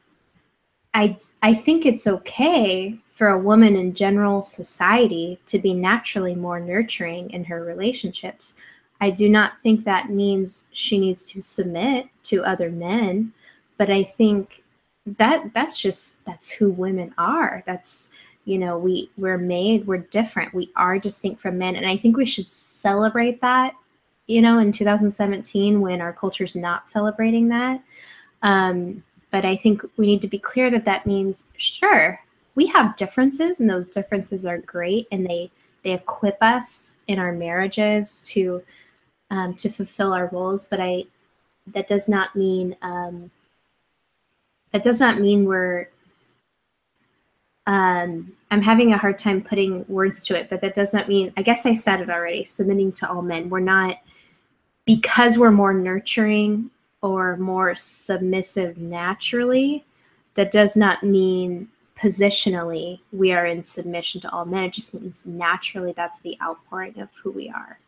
I, I think it's okay for a woman in general society to be naturally more nurturing in her relationships. I do not think that means she needs to submit to other men, but I think that that's just that's who women are. That's you know we we're made we're different we are distinct from men and i think we should celebrate that you know in 2017 when our culture's not celebrating that um, but i think we need to be clear that that means sure we have differences and those differences are great and they they equip us in our marriages to um, to fulfill our roles. But I that does not mean um, that does not mean we're um, I'm having a hard time putting words to it, but that does not mean, I guess I said it already, submitting to all men. We're not, because we're more nurturing or more submissive naturally, that does not mean positionally we are in submission to all men. It just means naturally that's the outpouring of who we are.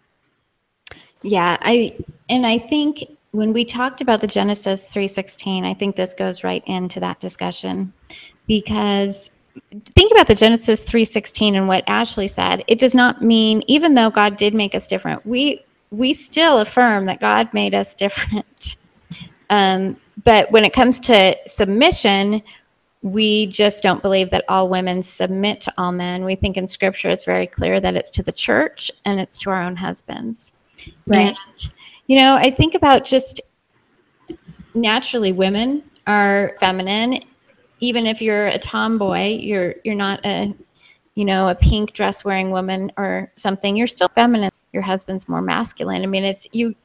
Yeah, I and I think when we talked about the Genesis 3:16, I think this goes right into that discussion because think about the Genesis 3:16 and what Ashley said. It does not mean even though God did make us different, we we still affirm that God made us [laughs] different. Um, but when it comes to submission, we just don't believe that all women submit to all men. We think in scripture it's very clear that it's to the church and it's to our own husbands. Right. And, you know, I think about just naturally women are feminine. Even if you're a tomboy, you're you're not a you know, a pink dress wearing woman or something, you're still feminine. Your husband's more masculine. I mean, it's you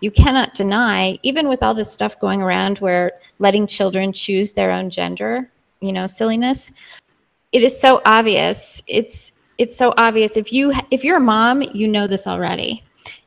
you cannot deny even with all this stuff going around where letting children choose their own gender, you know, silliness. It is so obvious. It's it's so obvious if you if you're a mom, you know this already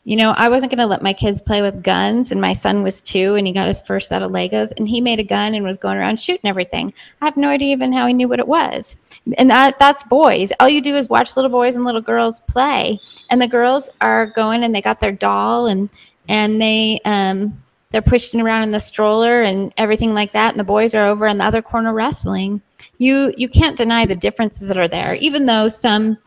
you know, I wasn't going to let my kids play with guns, and my son was two, and he got his first set of Legos, and he made a gun and was going around shooting everything. I have no idea even how he knew what it was. And that that's boys. All you do is watch little boys and little girls play, and the girls are going and they got their doll and and they um they're pushing around in the stroller and everything like that, and the boys are over in the other corner wrestling. You you can't deny the differences that are there, even though some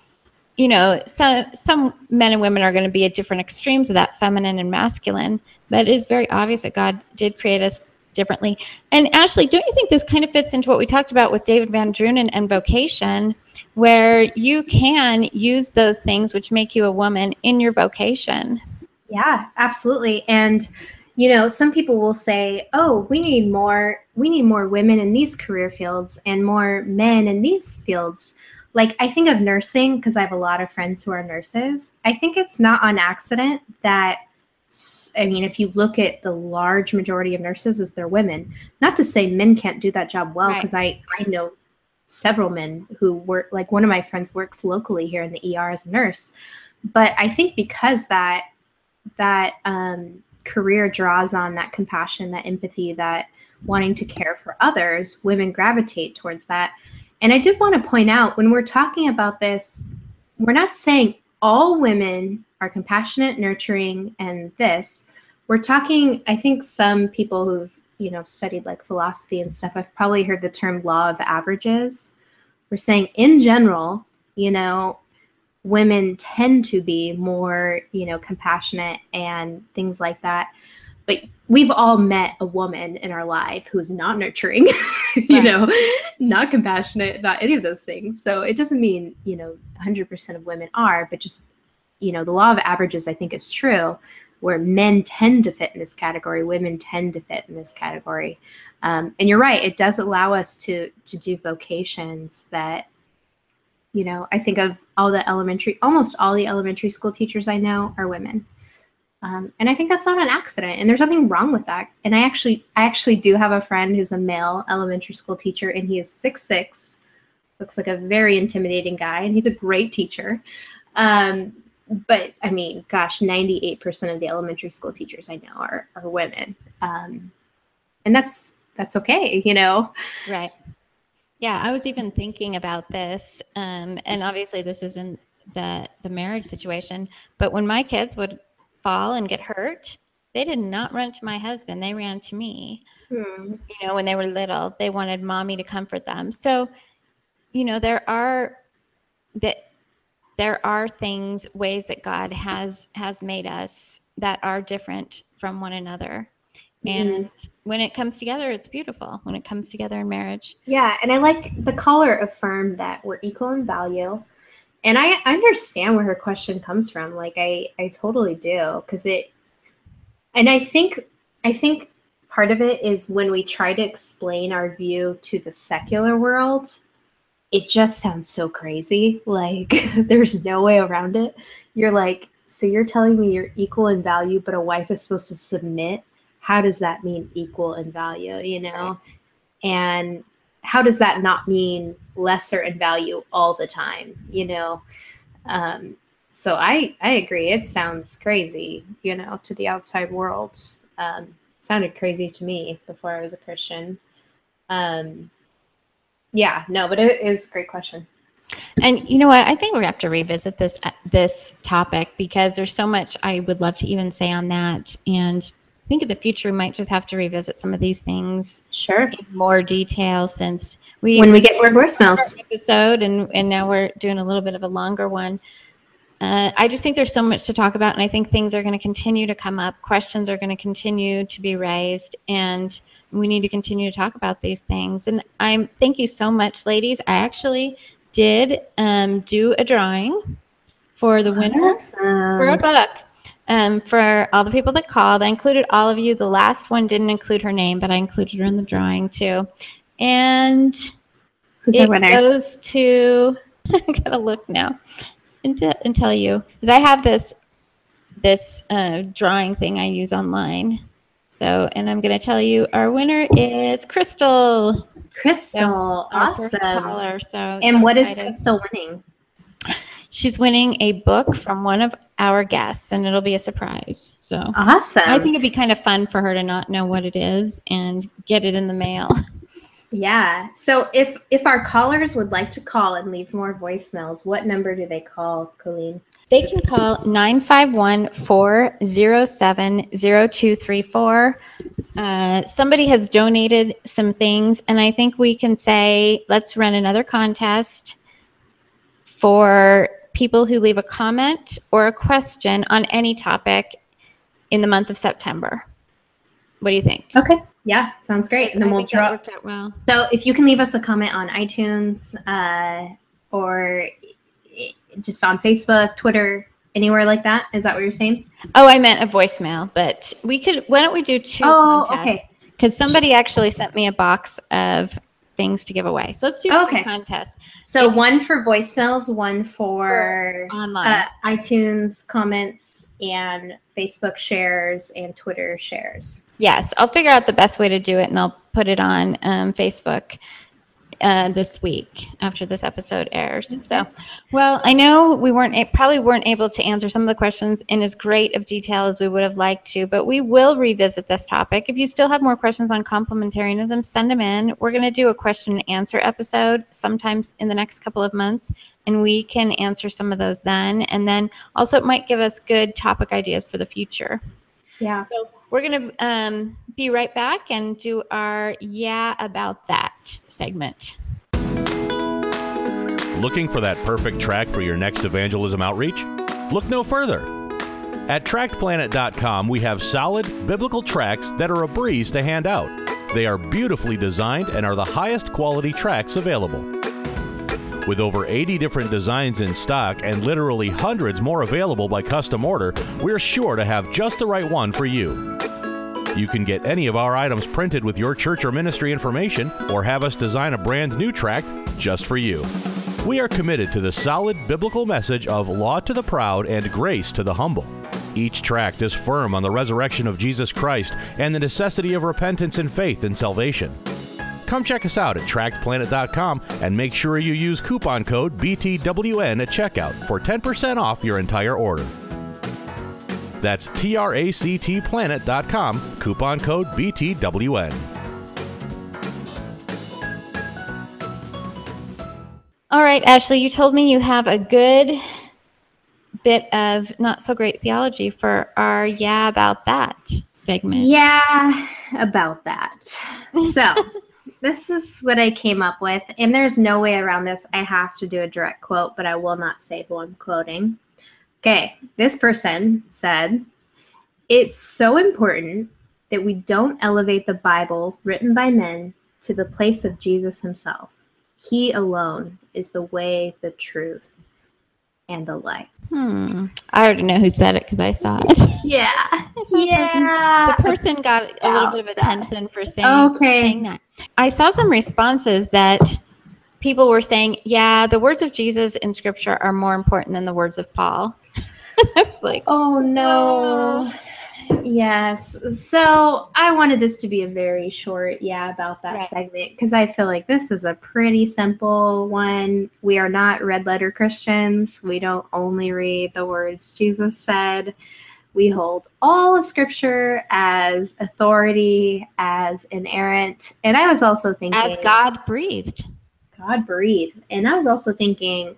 you know, some some men and women are going to be at different extremes of that feminine and masculine, but it is very obvious that God did create us differently. And Ashley, don't you think this kind of fits into what we talked about with David VanDrunen and vocation, where you can use those things which make you a woman in your vocation? Yeah, absolutely. And you know, some people will say, "Oh, we need more we need more women in these career fields and more men in these fields." Like I think of nursing because I have a lot of friends who are nurses. I think it's not on accident that I mean, if you look at the large majority of nurses, is they're women. Not to say men can't do that job well, Right. because I I know several men who work. Like one of my friends works locally here in the ER as a nurse, but I think because that that um, career draws on that compassion, that empathy, that wanting to care for others, women gravitate towards that. And I did want to point out when we're talking about this, we're not saying all women are compassionate, nurturing, and this. We're talking, I think some people who've, you know, studied like philosophy and stuff, I've probably heard the term law of averages. We're saying in general, you know, women tend to be more, you know, compassionate and things like that. But we've all met a woman in our life who's not nurturing, [laughs] you Right. know, not compassionate, not any of those things. So it doesn't mean, you know, 100% of women are, but just, you know, the law of averages, I think, is true, where men tend to fit in this category, women tend to fit in this category. Um, and you're right, it does allow us to to do vocations that you know, I think of all the elementary, almost all the elementary school teachers I know are women. Um, and I think that's not an accident, and there's nothing wrong with that. And I actually, I actually do have a friend who's a male elementary school teacher, and he is six six, looks like a very intimidating guy, and he's a great teacher. Um, but I mean, gosh, ninety eight percent of the elementary school teachers I know are are women, um, and that's that's okay, you know. Right. Yeah, I was even thinking about this, um, and obviously this isn't the the marriage situation. But when my kids would fall and get hurt, they did not run to my husband; they ran to me. Hmm. You know, when they were little, they wanted mommy to comfort them. So, you know, there are that there are things, ways that God has has made us that are different from one another. And when it comes together, it's beautiful. When it comes together in marriage. Yeah, and I like the caller affirmed that we're equal in value. And I understand where her question comes from. Like I I totally do because it and I think I think part of it is when we try to explain our view to the secular world, it just sounds so crazy. Like [laughs] there's no way around it. You're like, so you're telling me you're equal in value, but a wife is supposed to submit? How does that mean equal in value? You know? And how does that not mean lesser in value all the time? You know? Um, so I I agree. It sounds crazy, you know, to the outside world. Um, sounded crazy to me before I was a Christian. Um, yeah, no, but it is a great question. And you know what? I think we're have to revisit this uh, this topic because there's so much I would love to even say on that. And I think in the future we might just have to revisit some of these things. Sure. In more detail since we When we get more voicemails. episode and and now we're doing a little bit of a longer one. Uh, I just think there's so much to talk about, and I think things are going to continue to come up. Questions are going to continue to be raised, and we need to continue to talk about these things. And I'm thank you so much, ladies. I actually did um, do a drawing for the winner for a book. Um, for all the people that called, I included all of you. The last one didn't include her name, but I included her in the drawing too. And Who's it goes to. [laughs] I gotta look now and, t- and tell you because I have this this uh, drawing thing I use online. So, and I'm gonna tell you our winner is Crystal. Crystal, first awesome. caller, so And so what is excited. Crystal winning? [laughs] She's winning a book from one of our guests, and it'll be a surprise. So Awesome. I think it'd be kind of fun for her to not know what it is and get it in the mail. Yeah. So if if our callers would like to call and leave more voicemails, what number do they call, Coleen? They can call 951 407 0234. Uh, Somebody has donated some things, and I think we can say, let's run another contest for people who leave a comment or a question on any topic in the month of September. What do you think? Okay. Yeah, sounds great. And then I we'll draw. well. So if you can leave us a comment on iTunes uh, or just on Facebook, Twitter, anywhere like that, is that what you're saying? Oh, I meant a voicemail, but we could. Why don't we do two Oh, contests? okay. Because somebody actually sent me a box of things to give away. So let's do Okay. two contests. So one for voicemails, one for online. uh, iTunes comments, and Facebook shares and Twitter shares. Yes, I'll figure out the best way to do it, and I'll put it on um, Facebook uh, this week after this episode airs. So, well, I know we weren't a- probably weren't able to answer some of the questions in as great of detail as we would have liked to, but we will revisit this topic. If you still have more questions on complementarianism, send them in. We're going to do a question and answer episode sometimes in the next couple of months, and we can answer some of those then. And then also, it might give us good topic ideas for the future. Yeah. So we're going to um, be right back and do our Yeah About That segment. Looking for that perfect track for your next evangelism outreach? Look no further. At TractPlanet.com, we have solid biblical tracts that are a breeze to hand out. They are beautifully designed and are the highest quality tracts available. With over 80 different designs in stock and literally hundreds more available by custom order, we're sure to have just the right one for you. You can get any of our items printed with your church or ministry information or have us design a brand new tract just for you. We are committed to the solid biblical message of law to the proud and grace to the humble. Each tract is firm on the resurrection of Jesus Christ and the necessity of repentance and faith in salvation. Come check us out at tractplanet.com and make sure you use coupon code BTWN at checkout for 10% off your entire order. That's tractplanet.com, coupon code BTWN. All right, Ashley, you told me you have a good bit of not so great theology for our Yeah About That segment. Yeah, about that. So, [laughs] this is what I came up with, and there's no way around this. I have to do a direct quote, but I will not say who I'm quoting. Okay, this person said, It's so important that we don't elevate the Bible written by men to the place of Jesus himself. He alone is the way, the truth, and the life. Hmm. I already know who said it because I saw it. [laughs] Yeah. yeah. The person got a little bit of attention for saying, Okay. saying that. I saw some responses that people were saying, yeah, the words of Jesus in scripture are more important than the words of Paul. [laughs] I was like, oh no. Yes. So I wanted this to be a very short, yeah, about that Right. segment because I feel like this is a pretty simple one. We are not red letter Christians. We don't only read the words Jesus said. We hold all scripture as authority, as inerrant. And I was also thinking, as God breathed. God breathed. And I was also thinking,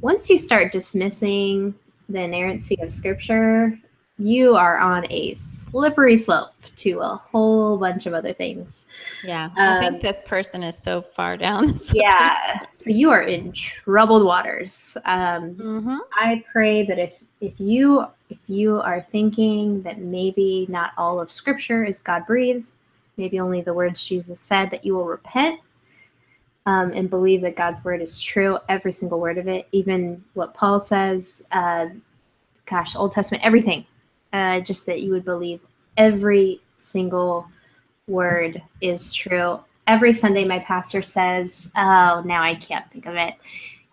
once you start dismissing the inerrancy of scripture, you are on a slippery slope to a whole bunch of other things. Yeah. I Um, think this person is so far down. [laughs] Yeah. So you are in troubled waters. Um, Mm-hmm. I pray that if if you if you are thinking that maybe not all of Scripture is God breathed, maybe only the words Jesus said, that you will repent um, and believe that God's word is true, every single word of it, even what Paul says. Uh, gosh, Old Testament, everything. Uh, just that you would believe every single word is true. Every Sunday, my pastor says, "Oh, now I can't think of it."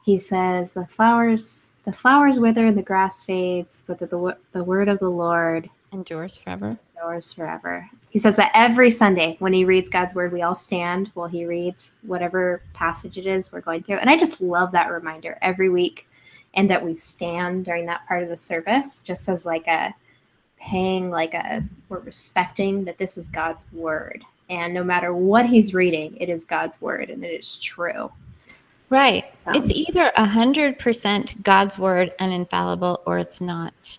He says, "The flowers, the flowers wither and the grass fades, but the the, the word of the Lord endures forever." Endures forever. He says that every Sunday when he reads God's word, we all stand while he reads whatever passage it is we're going through, and I just love that reminder every week, and that we stand during that part of the service just as like a paying like a we're respecting that this is God's word. And no matter what he's reading, it is God's word and it is true. Right. So- It's either a hundred percent God's word and infallible, or it's not.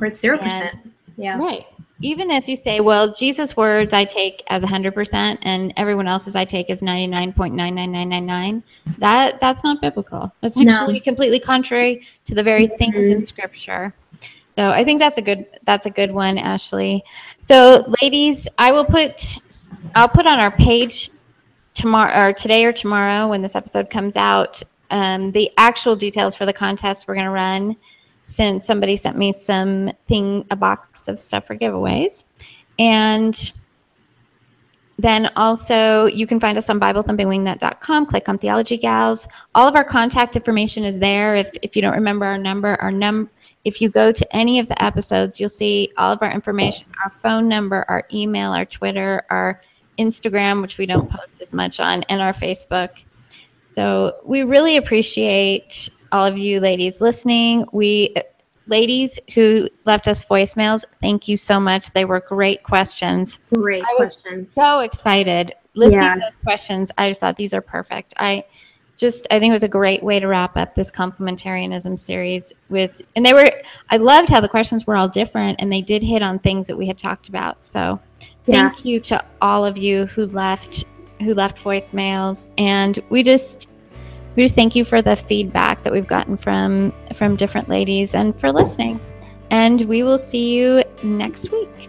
Or it's zero percent. Yeah. Right. Even if you say, "Well, Jesus' words I take as a hundred percent, and everyone else's I take as ninety nine point nine nine nine nine nine, that that's not biblical. That's No. actually completely contrary to the very things in mm-hmm. Scripture. So I think that's a good that's a good one, Ashley. So, ladies, I will put I'll put on our page tomorrow or today or tomorrow when this episode comes out um, the actual details for the contest we're going to run since somebody sent me some thing a box of stuff for giveaways and then also you can find us on BibleThumpingWingnut.com. Click on Theology Gals. All of our contact information is there. If, if you don't remember our number, our num if you go to any of the episodes, you'll see all of our information, our phone number, our email, our Twitter, our Instagram, which we don't post as much on, and our Facebook. So we really appreciate all of you ladies listening. We ladies who left us voicemails, thank you so much. They were great questions. Great I was questions. so excited listening Yeah. to those questions. I just thought these are perfect. I just I think it was a great way to wrap up this complementarianism series with and they were I loved how the questions were all different and they did hit on things that we had talked about. So Yeah. thank you to all of you who left who left voicemails and we just we just thank you for the feedback that we've gotten from from different ladies and for listening. And we will see you next week.